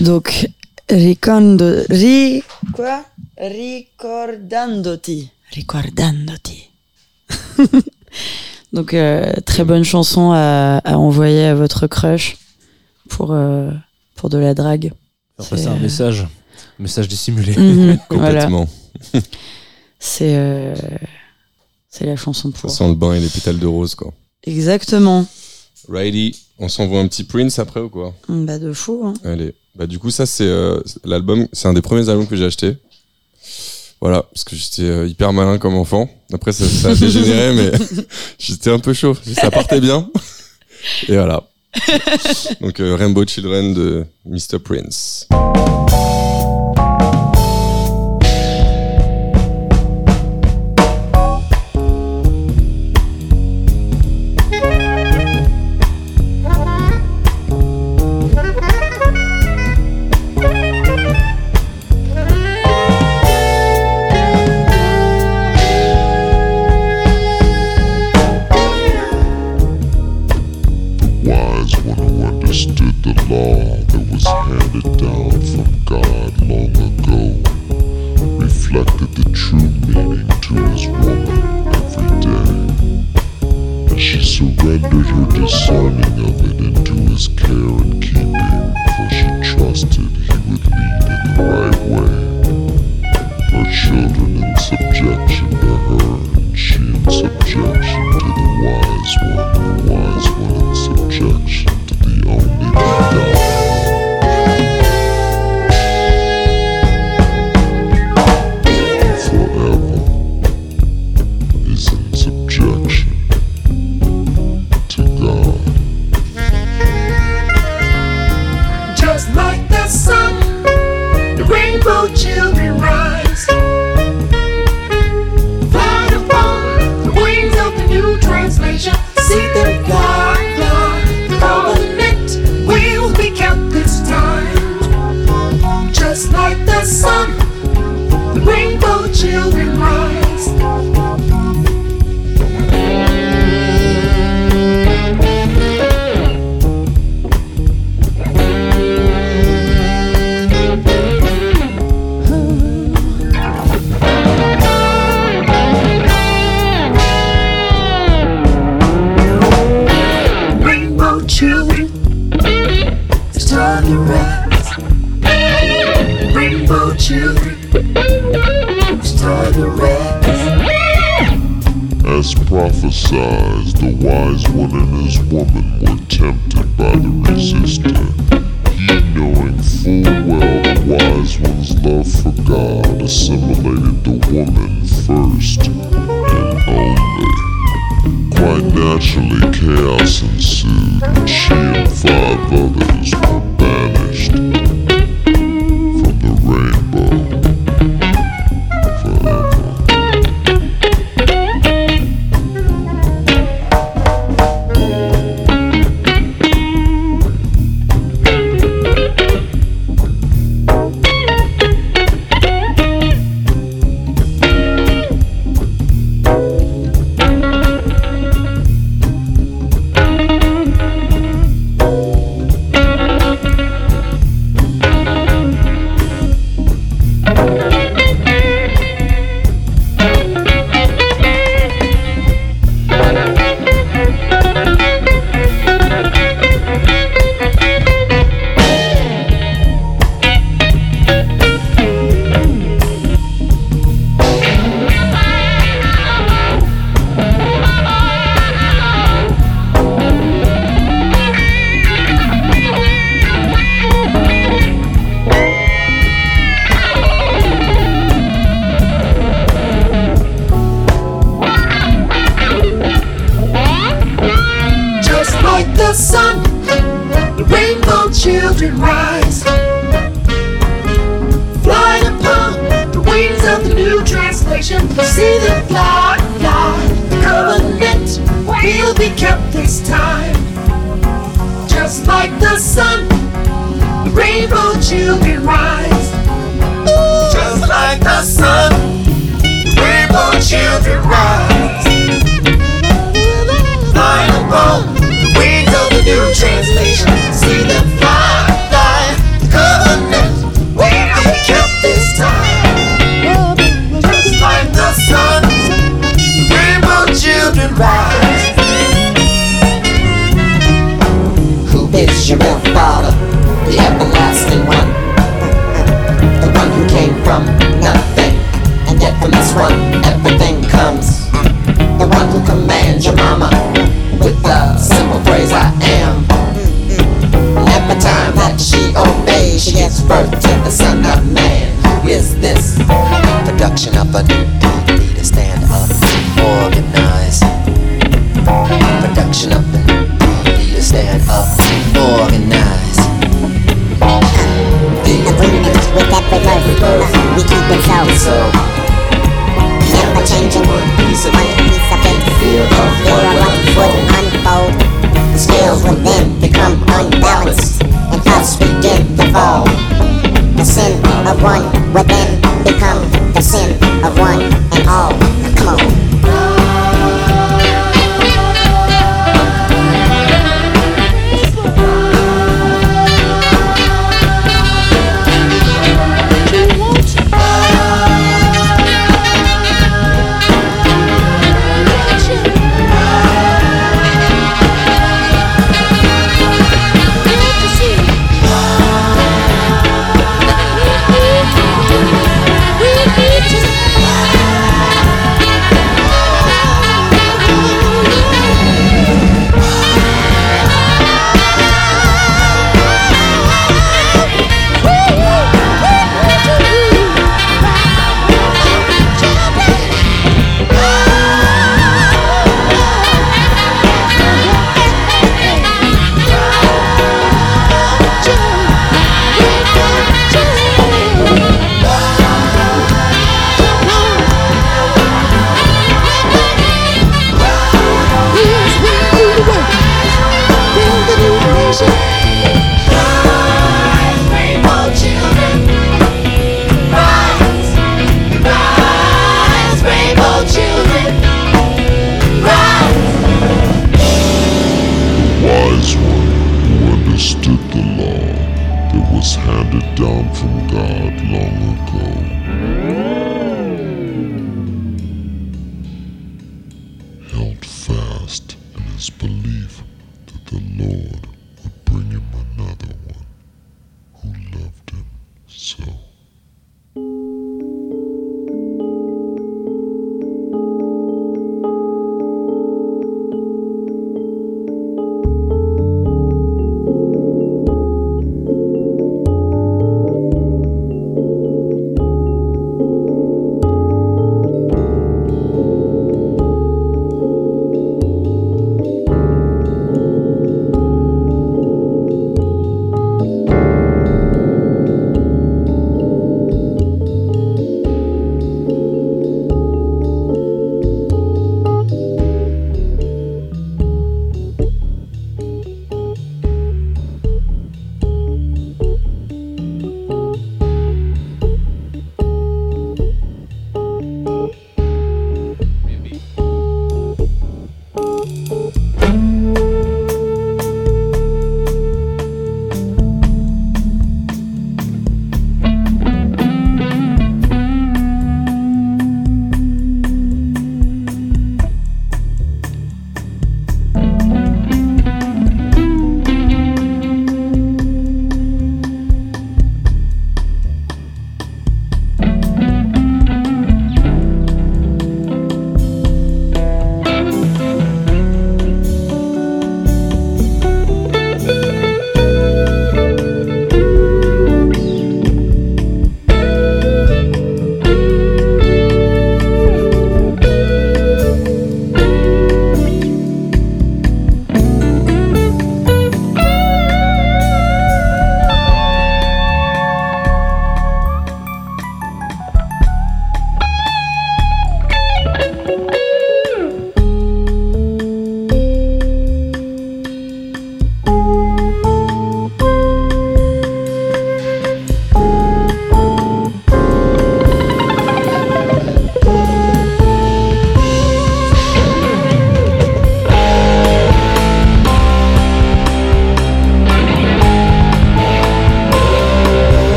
Donc, ricordo, ri, quoi? Ricordandoti. Ricordandoti. Donc, euh, très bonne chanson à, à envoyer à votre crush pour, euh, pour de la drague. C'est, un euh, message. Un message dissimulé. Mhm, voilà. Complètement. C'est euh, c'est la chanson Ça pour. sent le bain et les pétales de rose, quoi. Exactement. Righty, on s'envoie un petit Prince après ou quoi Bah, de fou, hein. Allez. Bah, du coup, ça, c'est euh, l'album, c'est un des premiers albums que j'ai acheté. Voilà, parce que j'étais euh, hyper malin comme enfant. Après, ça, ça a dégénéré, mais j'étais un peu chaud. Ça partait bien. Et voilà. Donc, euh, Rainbow Children de Mr. Prince. Handed down from God long ago, reflected the true meaning to his woman every day. And she surrendered her discerning of it into his care and keeping, for she trusted he would lead in the right way. Her children in subjection to her, and she in subjection to the wise one, the wise one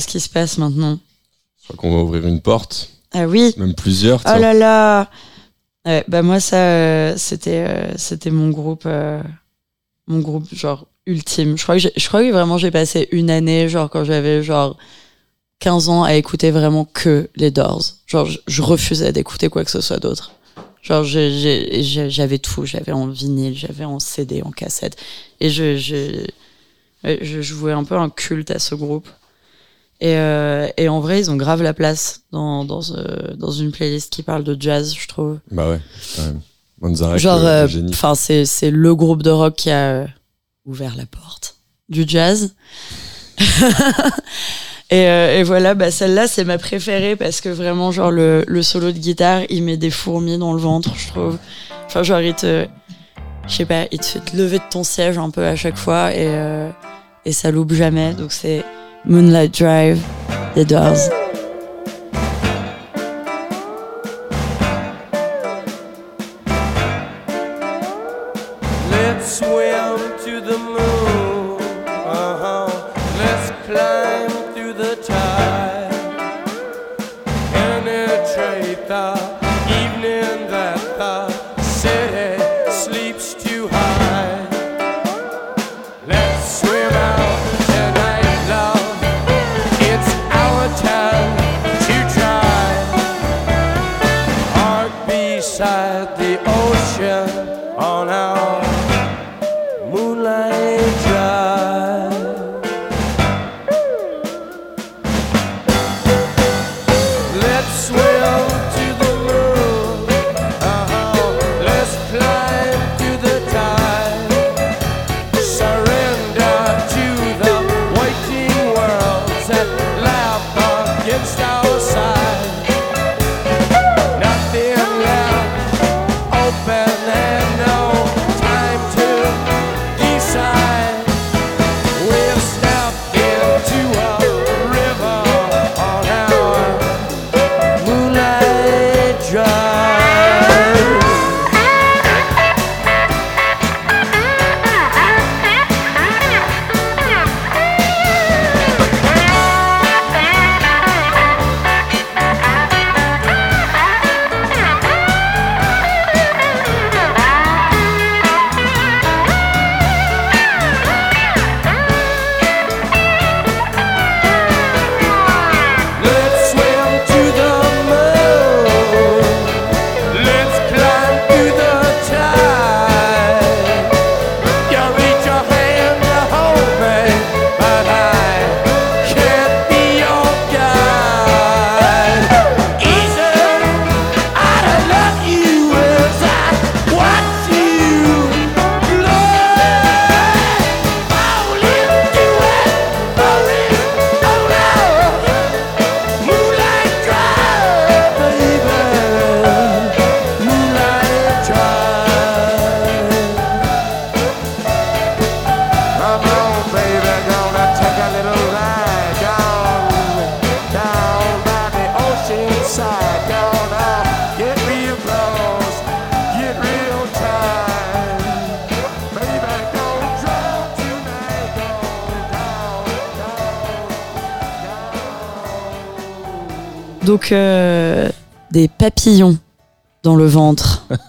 qu'est-ce qui se passe maintenant Je crois qu'on va ouvrir une porte, Ah oui même plusieurs. Oh là là Ouais, Bah moi, ça, euh, c'était euh, c'était mon groupe, euh, mon groupe, genre, ultime. Je crois que, je crois que vraiment, j'ai passé une année, genre, quand j'avais, genre, 15 ans, à écouter vraiment que les Doors. Genre, je, je refusais d'écouter quoi que ce soit d'autre. Genre, j'avais tout. J'avais en vinyle, j'avais en CD, en cassette. Et je, je jouais un peu un culte à ce groupe. Et, euh, et en vrai, ils ont grave la place dans, dans, ce- dans une playlist qui parle de jazz, je trouve. Bah ouais, quand même. Manzarek, Genre, euh, génie. enfin, c'est c'est le groupe de rock qui a euh, ouvert la porte du jazz. et, euh, et voilà, bah celle-là, c'est ma préférée parce que vraiment, genre, le, le solo de guitare, il met des fourmis dans le ventre, je trouve. Enfin, genre, il te. Je sais pas, il te fait te lever de ton siège un peu à chaque fois et, euh, et ça loupe jamais. Donc, c'est Moonlight Drive The Doors.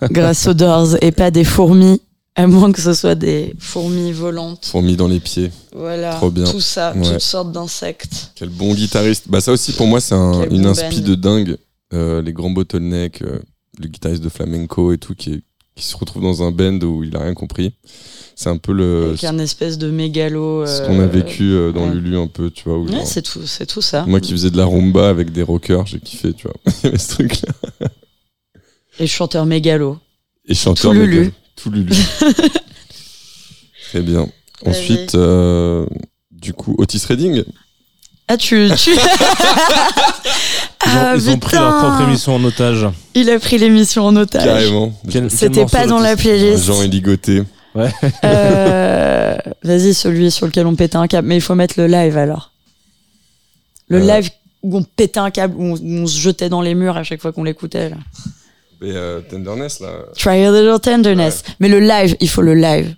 grâce aux Doors et pas des fourmis, à moins que ce soit des fourmis volantes. Fourmis dans les pieds. Voilà, Trop bien. tout ça, Ouais. toutes sortes d'insectes. Quel bon guitariste. Bah ça aussi pour moi c'est un- une inspi de dingue. Euh, les grands bottlenecks, euh, le guitariste de flamenco et tout qui, est- qui se retrouve dans un band où il a rien compris. C'est un peu le Avec un espèce de mégalo. ce euh, qu'on a vécu dans ouais. Lulu un peu, tu vois. Ouais, c'est tout, c'est tout ça. moi qui faisais de la rumba avec des rockers, j'ai kiffé, tu vois. Il y avait ce truc là. Et chanteur mégalo. Et chanteur Tout Lulu. méga- Tout Lulu. Très bien. Ensuite, euh, du coup, Otis Redding. Ah, tu. tu... Ils ont, Ah, ils ont pris leur propre émission en otage. Il a pris l'émission en otage. Carrément. C'était pas dans la playlist. Jean est ligoté. Euh, Vas-y, celui sur lequel on pétait un câble. Mais il faut mettre le live alors. Le Euh. live où on pétait un câble, où on, où on se jetait dans les murs à chaque fois qu'on l'écoutait. Et euh, Tenderness, là. Try a little tenderness. Mais le live, il faut le live.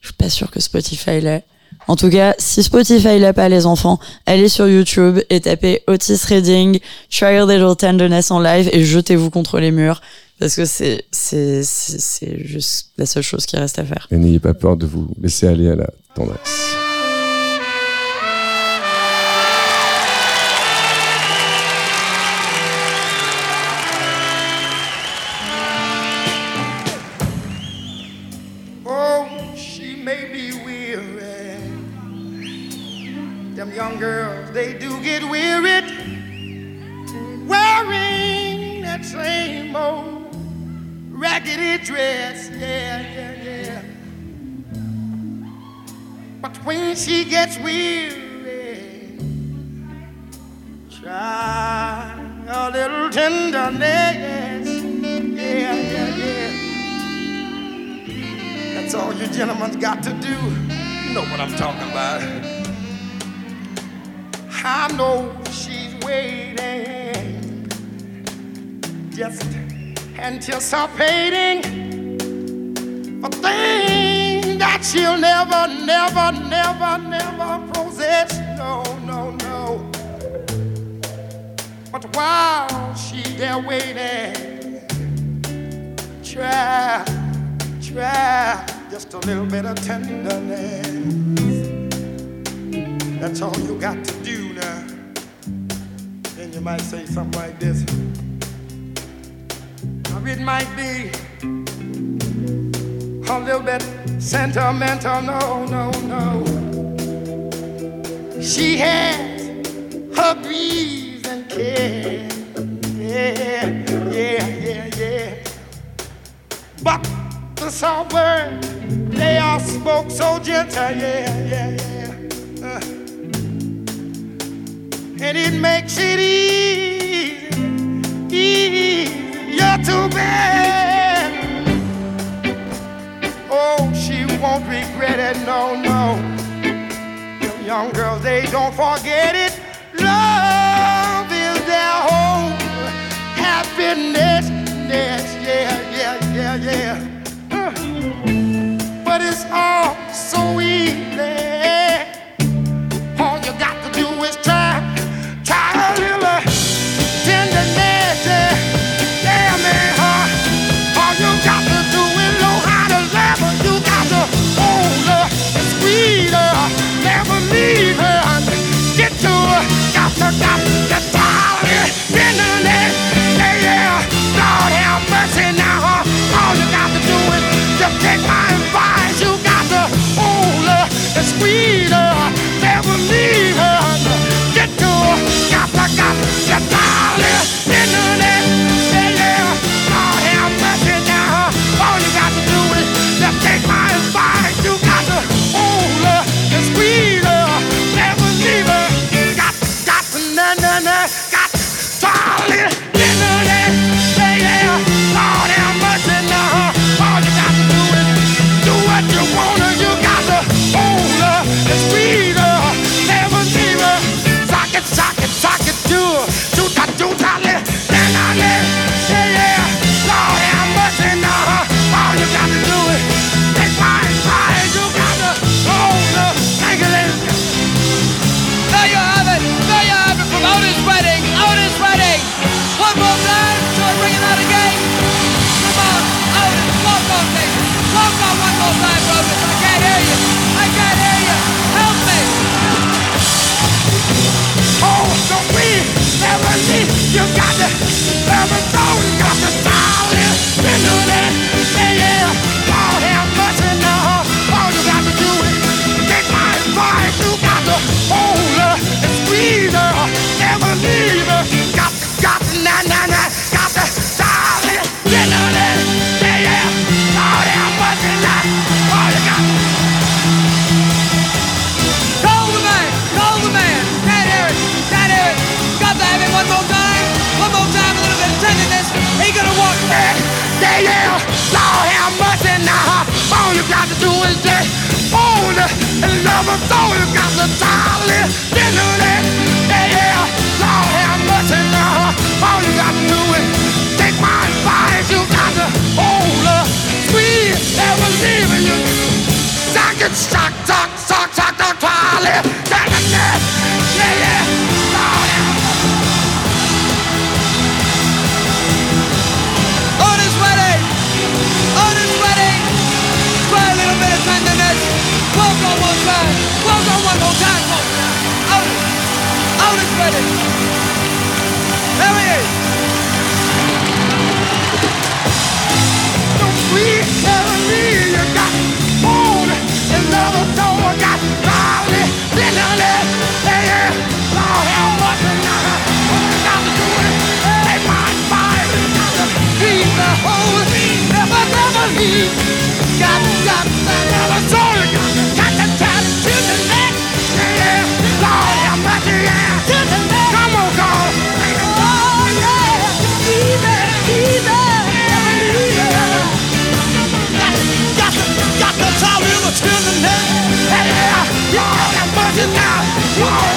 Je suis pas sûr que Spotify l'ait. En tout cas, si Spotify l'a pas, les enfants, allez sur YouTube et tapez Otis Redding, Try a little tenderness en live et jetez-vous contre les murs. Parce que c'est, c'est, c'est, c'est juste la seule chose qui reste à faire. Et n'ayez pas peur de vous laisser aller à la tendresse. Raggedy dress. Yeah, yeah, yeah. But when she gets weary, try a little tenderness. Yeah, yeah, yeah. That's all you gentlemen got to do. You know what I'm talking about. I know she's waiting, just anticipating a thing that she'll never, never, never, never possess. No, no, no. But while she's there waiting, try try just a little bit of tenderness. That's all you got to do now. Then you might say something like this. It might be a little bit sentimental. No, no, no. She has her griefs and cares. Yeah, yeah, yeah, yeah. But the soft word they all spoke so gentle, yeah, yeah, yeah. Uh, and it makes it easy, easy, easier too bad. Oh, she won't regret it, no, no. The young girls, they don't forget it. Love is their whole happiness. Yes, yeah, yeah, yeah, yeah. Uh, but it's all so easy. Leave her. Get to her, got to, get tired. Tenderness, yeah, yeah. Lord have mercy now? All you got to do is just take my advice. You got to hold her and squeeze her, never leave her. Get to her, got to, to, get tired. You got to do is hold her and love her. All you got to darling, you know that. Yeah, yeah, Lord have mercy now. All you got to do is take my advice. You got to hold her, squeeze, never leaving you. Sock it, sock, sock, sock, sock, sock, darling. Yeah, yeah, Out is, Don't please tell me you got bone and love a soul. Got body, bitterness, yeah. Lord, how much another? Got to do with it? Take got body, he's the whole, never, never, he got, got, never. Whoa!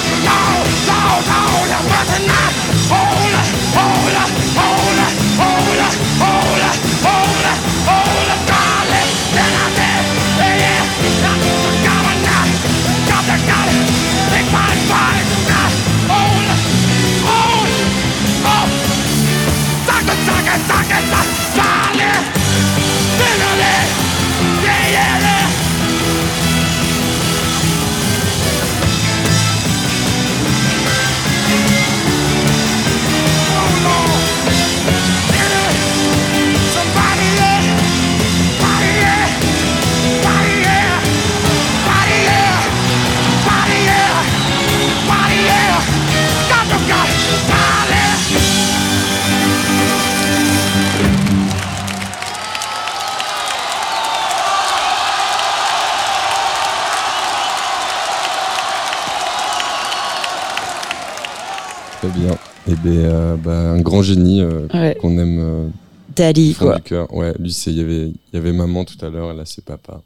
Euh, bah, un grand génie euh, Ouais. qu'on aime euh, Dali, quoi. du cœur. Ouais, lui, c'est, il y avait, y avait maman tout à l'heure, et là, c'est papa.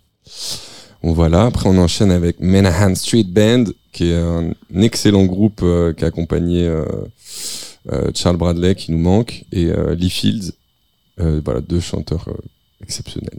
Bon, voilà. Après, on enchaîne avec Menahan Street Band, qui est un excellent groupe euh, qui a accompagné Charles Bradley, qui nous manque, et Lee Fields. Voilà, deux chanteurs exceptionnels.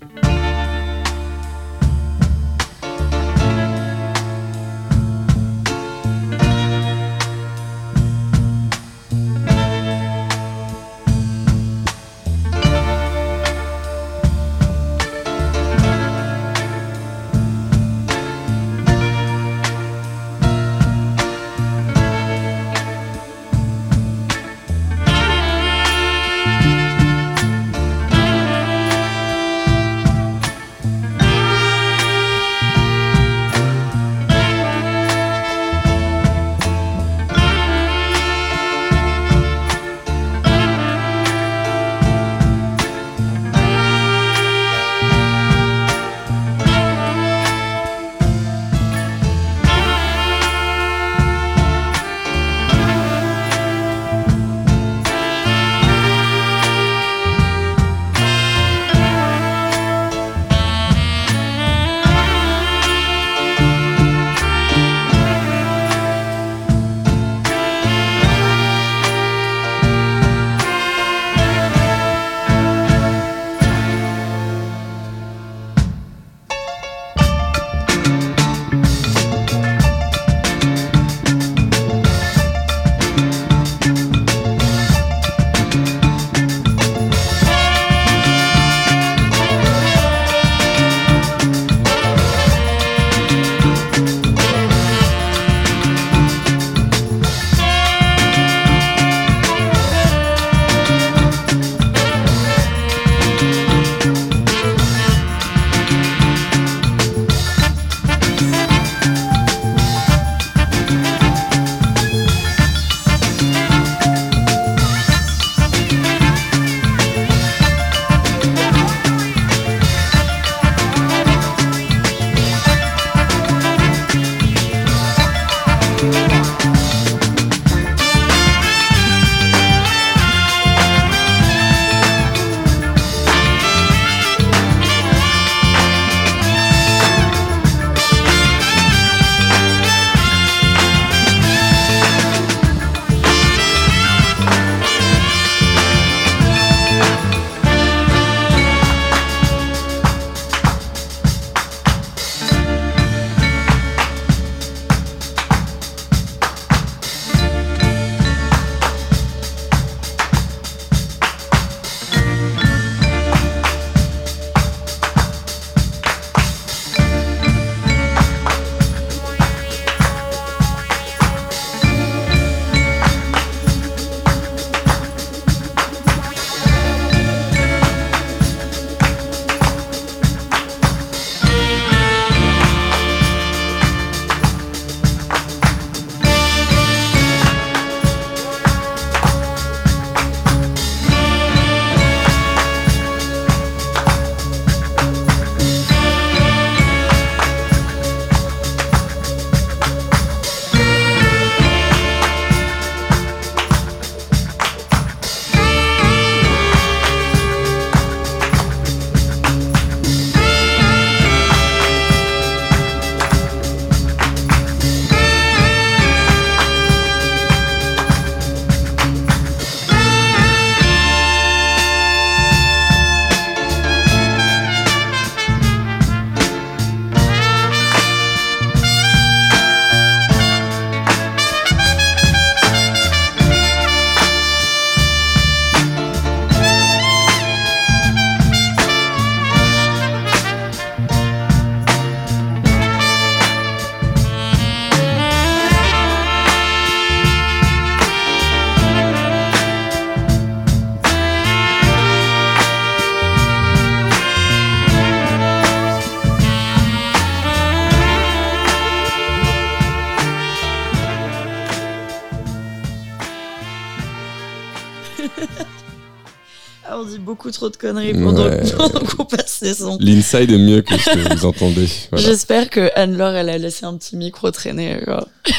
Beaucoup trop de conneries pendant, Ouais, qu'on passe les sons. L'inside est mieux que ce que vous entendez. Voilà. J'espère que Anne-Laure, elle a laissé un petit micro traîner.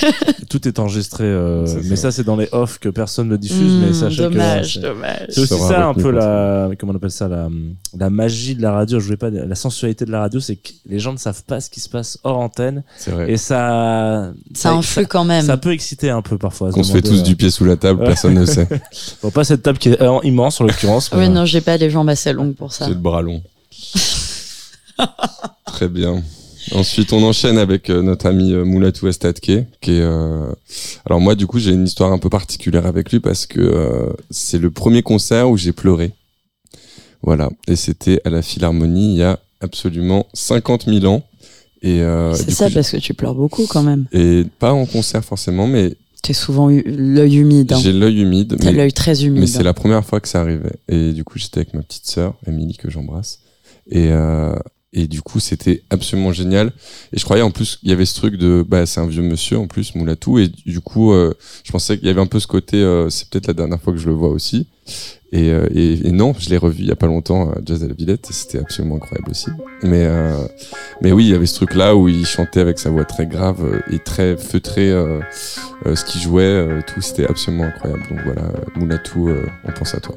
Tout est enregistré, euh, mais ça. ça, c'est dans les off que personne ne diffuse, Hmm, mais sachez dommage, que. dommage. C'est aussi ça un peu la, comment on appelle ça, la, la magie de la radio. Je voulais pas, la sensualité de la radio, c'est que les gens ne savent pas ce qui se passe hors antenne, C'est vrai. et ça, Ça influe quand même. ça peut exciter un peu parfois. Qu'on se fait tous du pied sous la table, personne ne sait. euh, Bon, pas cette table qui est euh, immense en l'occurrence. Oui, mais, non, j'ai pas les jambes assez longues pour ça. J'ai le bras long. Très bien. Ensuite, on enchaîne avec euh, notre ami euh, Moulatou Estatke, qui est. euh, Alors moi, du coup, j'ai une histoire un peu particulière avec lui parce que euh, c'est le premier concert où j'ai pleuré. Voilà. Et c'était à la Philharmonie il y a absolument 50 000 ans. Et, C'est ça coup, parce que tu pleures beaucoup quand même. et pas en concert forcément, mais T'es souvent eu l'œil humide. hein. j'ai l'œil humide. T'as mais- l'œil très humide. mais c'est la première fois que ça arrivait. Et du coup, j'étais avec ma petite sœur, Émilie, que j'embrasse. Et, euh, et du coup, c'était absolument génial. Et je croyais en plus qu'il y avait ce truc de, bah, c'est un vieux monsieur en plus, Moulatou. Et du coup, euh, je pensais qu'il y avait un peu ce côté, euh, c'est peut-être la dernière fois que je le vois aussi. Et, euh, et, et non, je l'ai revu il y a pas longtemps à Jazz à la Villette et c'était absolument incroyable aussi. Mais, euh, mais oui, il y avait ce truc-là où il chantait avec sa voix très grave euh, et très feutrée. euh, euh, ce qu'il jouait, euh, tout, c'était absolument incroyable. Donc voilà, euh, Moulatou, euh, on pense à toi.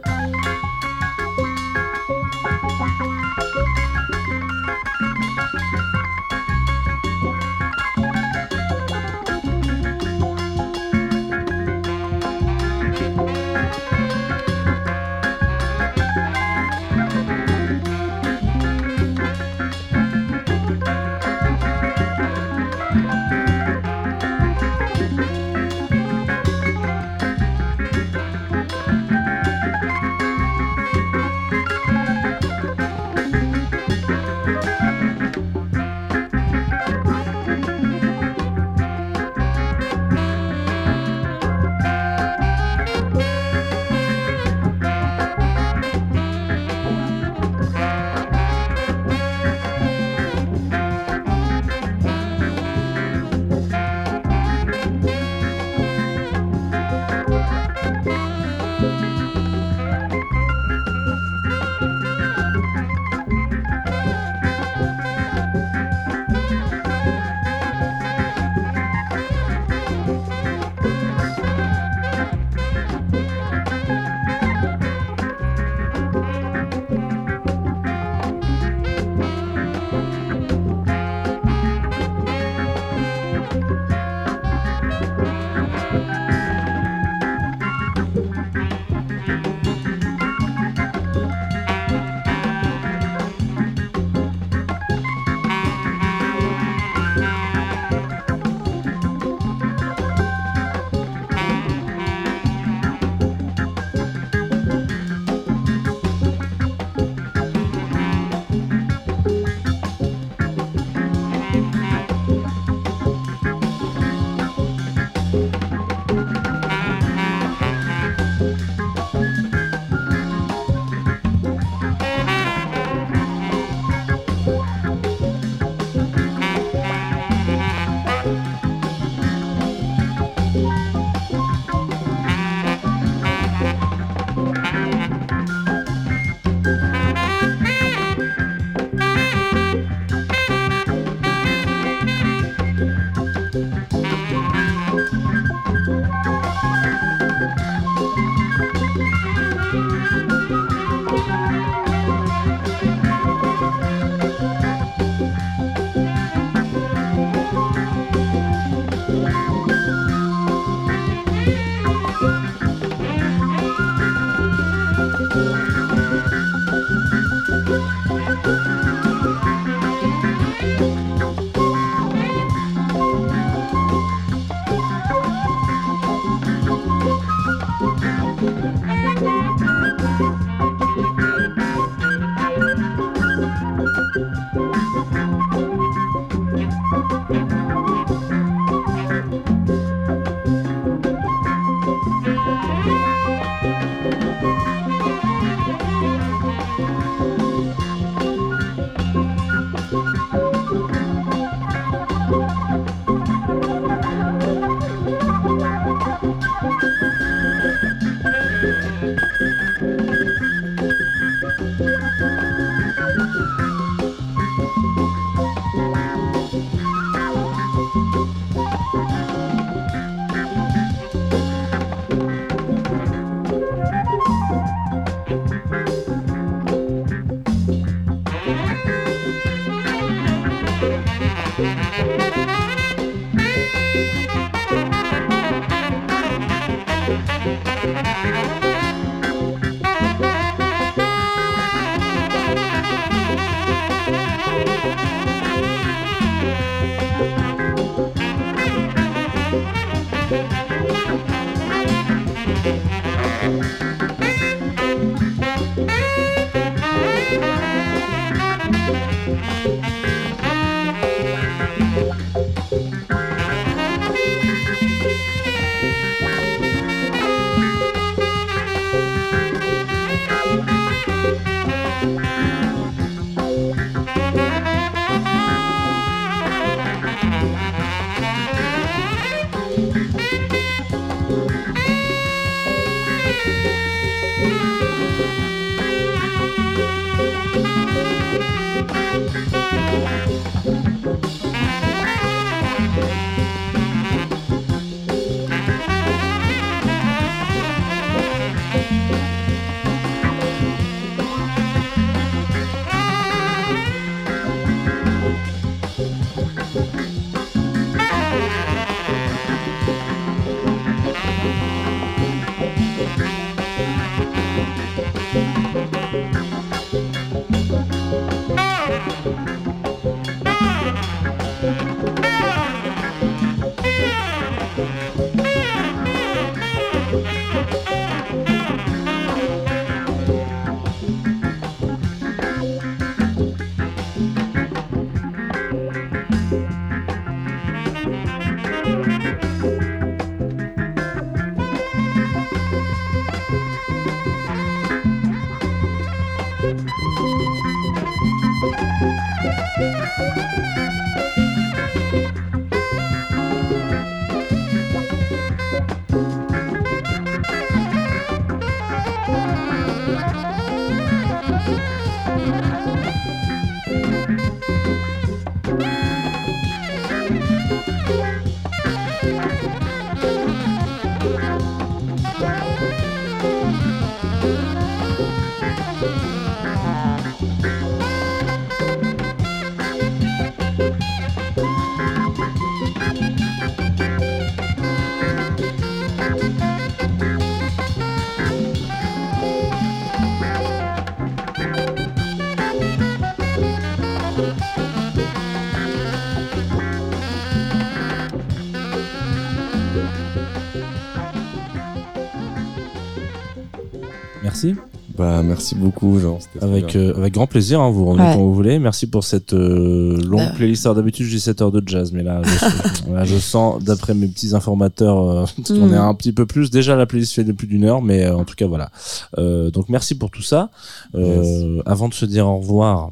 Bah, merci beaucoup, Avec, bien. euh, avec grand plaisir, hein, vous revenez Ouais. quand vous voulez. Merci pour cette euh, longue Bah. playlist. Alors d'habitude, je dis 7 heures de jazz, mais là, je, là, je sens, d'après mes petits informateurs, euh, qu'on Mm. est un petit peu plus. Déjà, la playlist fait de plus d'une heure, mais euh, en tout cas, voilà. Euh, donc merci pour tout ça. Euh, Avant de se dire au revoir,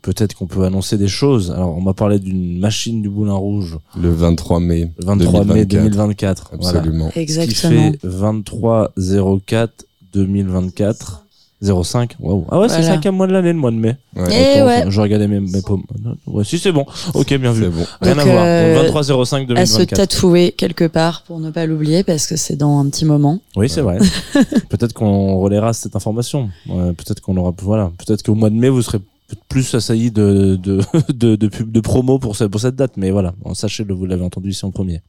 peut-être qu'on peut annoncer des choses. Alors, on m'a parlé d'une machine du Boulin Rouge, Le 23 mai. le 23 mai 2024. 2024. Voilà. Absolument. Exactement. Qui fait 23 04 2024 05. Waouh. Ah ouais, c'est le Voilà. cinquième mois de l'année, le mois de mai. Ouais. Eh Attends, ouais. Je regardais mes, mes paumes. Ouais, si c'est bon. Ok, bien vu. C'est bon. Rien Donc, à voir. euh, Donc 23 05 À se 2024. tatouer quelque part pour ne pas l'oublier parce que c'est dans un petit moment. Oui, c'est vrai. peut-être qu'on relaiera cette information. Ouais, peut-être qu'on aura, voilà. Peut-être qu'au mois de mai, vous serez plus assaillis de, de, de, de, pub, de promo pour, ce- pour cette date. Mais voilà. Bon, Sachez-le, vous l'avez entendu ici en premier.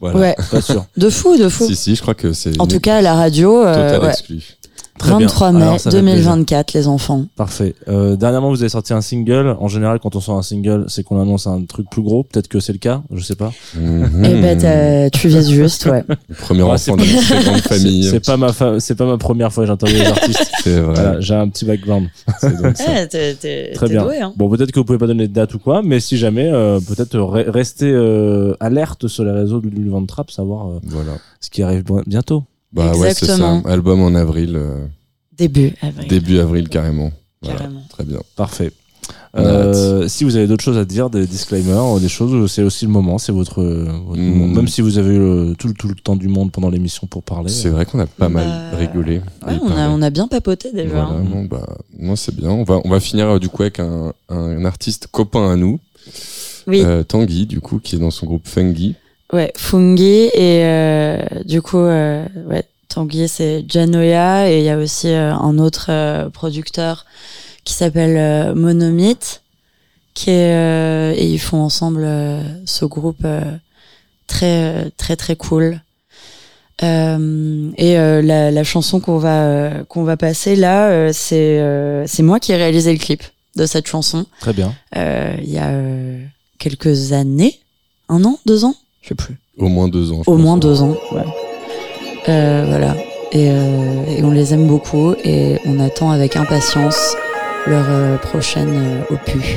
Voilà. Ouais, Pas sûr. de fou, de fou. Si, si, je crois que c'est. En une tout cas, à la radio, euh, Total ouais. exclu. Très bien. 23 mai Alors, ça fait plaisir. 2024, les enfants. Parfait. Euh, dernièrement, vous avez sorti un single. En général, quand on sort un single, c'est qu'on annonce un truc plus gros. Peut-être que c'est le cas. Je sais pas. Mhm. Eh ben, tu vises juste, ouais. Le premier Ouais, enfant c'est d'une très grande famille. C'est pas ma fa- c'est pas ma première fois que j'interviewe les artistes. C'est vrai. Voilà, j'ai un petit background. C'est donc ça. Eh, t'es- t'es Très t'es bien. doué, hein. Bon, peut-être que vous pouvez pas donner de date ou quoi, mais si jamais, euh, peut-être re- rester euh, alerte sur les réseaux de Lulu Van Trap, savoir euh, Voilà. ce qui arrive bi- bientôt. Bah ouais, c'est ça. Exactement. Album en avril. euh, Début avril. Début avril, carrément. Voilà. Carrément. Très bien. Parfait. Euh, si vous avez d'autres choses à dire, des disclaimers, des choses, c'est aussi le moment, c'est votre, votre Mm. moment. Même si vous avez eu le- tout, le- tout le temps du monde pendant l'émission pour parler. C'est vrai qu'on a pas mal Bah, rigolé. Ouais, on a, parlé. on a bien papoté déjà. Voilà, hein. non, bah, moi c'est bien. On va, on va finir euh, du coup avec un, un artiste copain à nous, Oui, euh, Tanguy, du coup, qui est dans son groupe Fungi. Ouais, Fungi et euh, du coup, euh, ouais, Tanguy c'est Janoya et il y a aussi euh, un autre euh, producteur qui s'appelle euh, Monomythe qui est euh, et ils font ensemble euh, ce groupe euh, très très très cool. Euh, et euh, la, la chanson qu'on va euh, qu'on va passer là, euh, c'est euh, c'est moi qui ai réalisé le clip de cette chanson. Très bien. Euh, il y a euh, quelques années, un an, deux ans, je sais plus. Au moins deux ans. je Au pense. moins deux ans, ouais. Euh, voilà. Et, euh, et on les aime beaucoup et on attend avec impatience leur euh, prochaine euh, opus.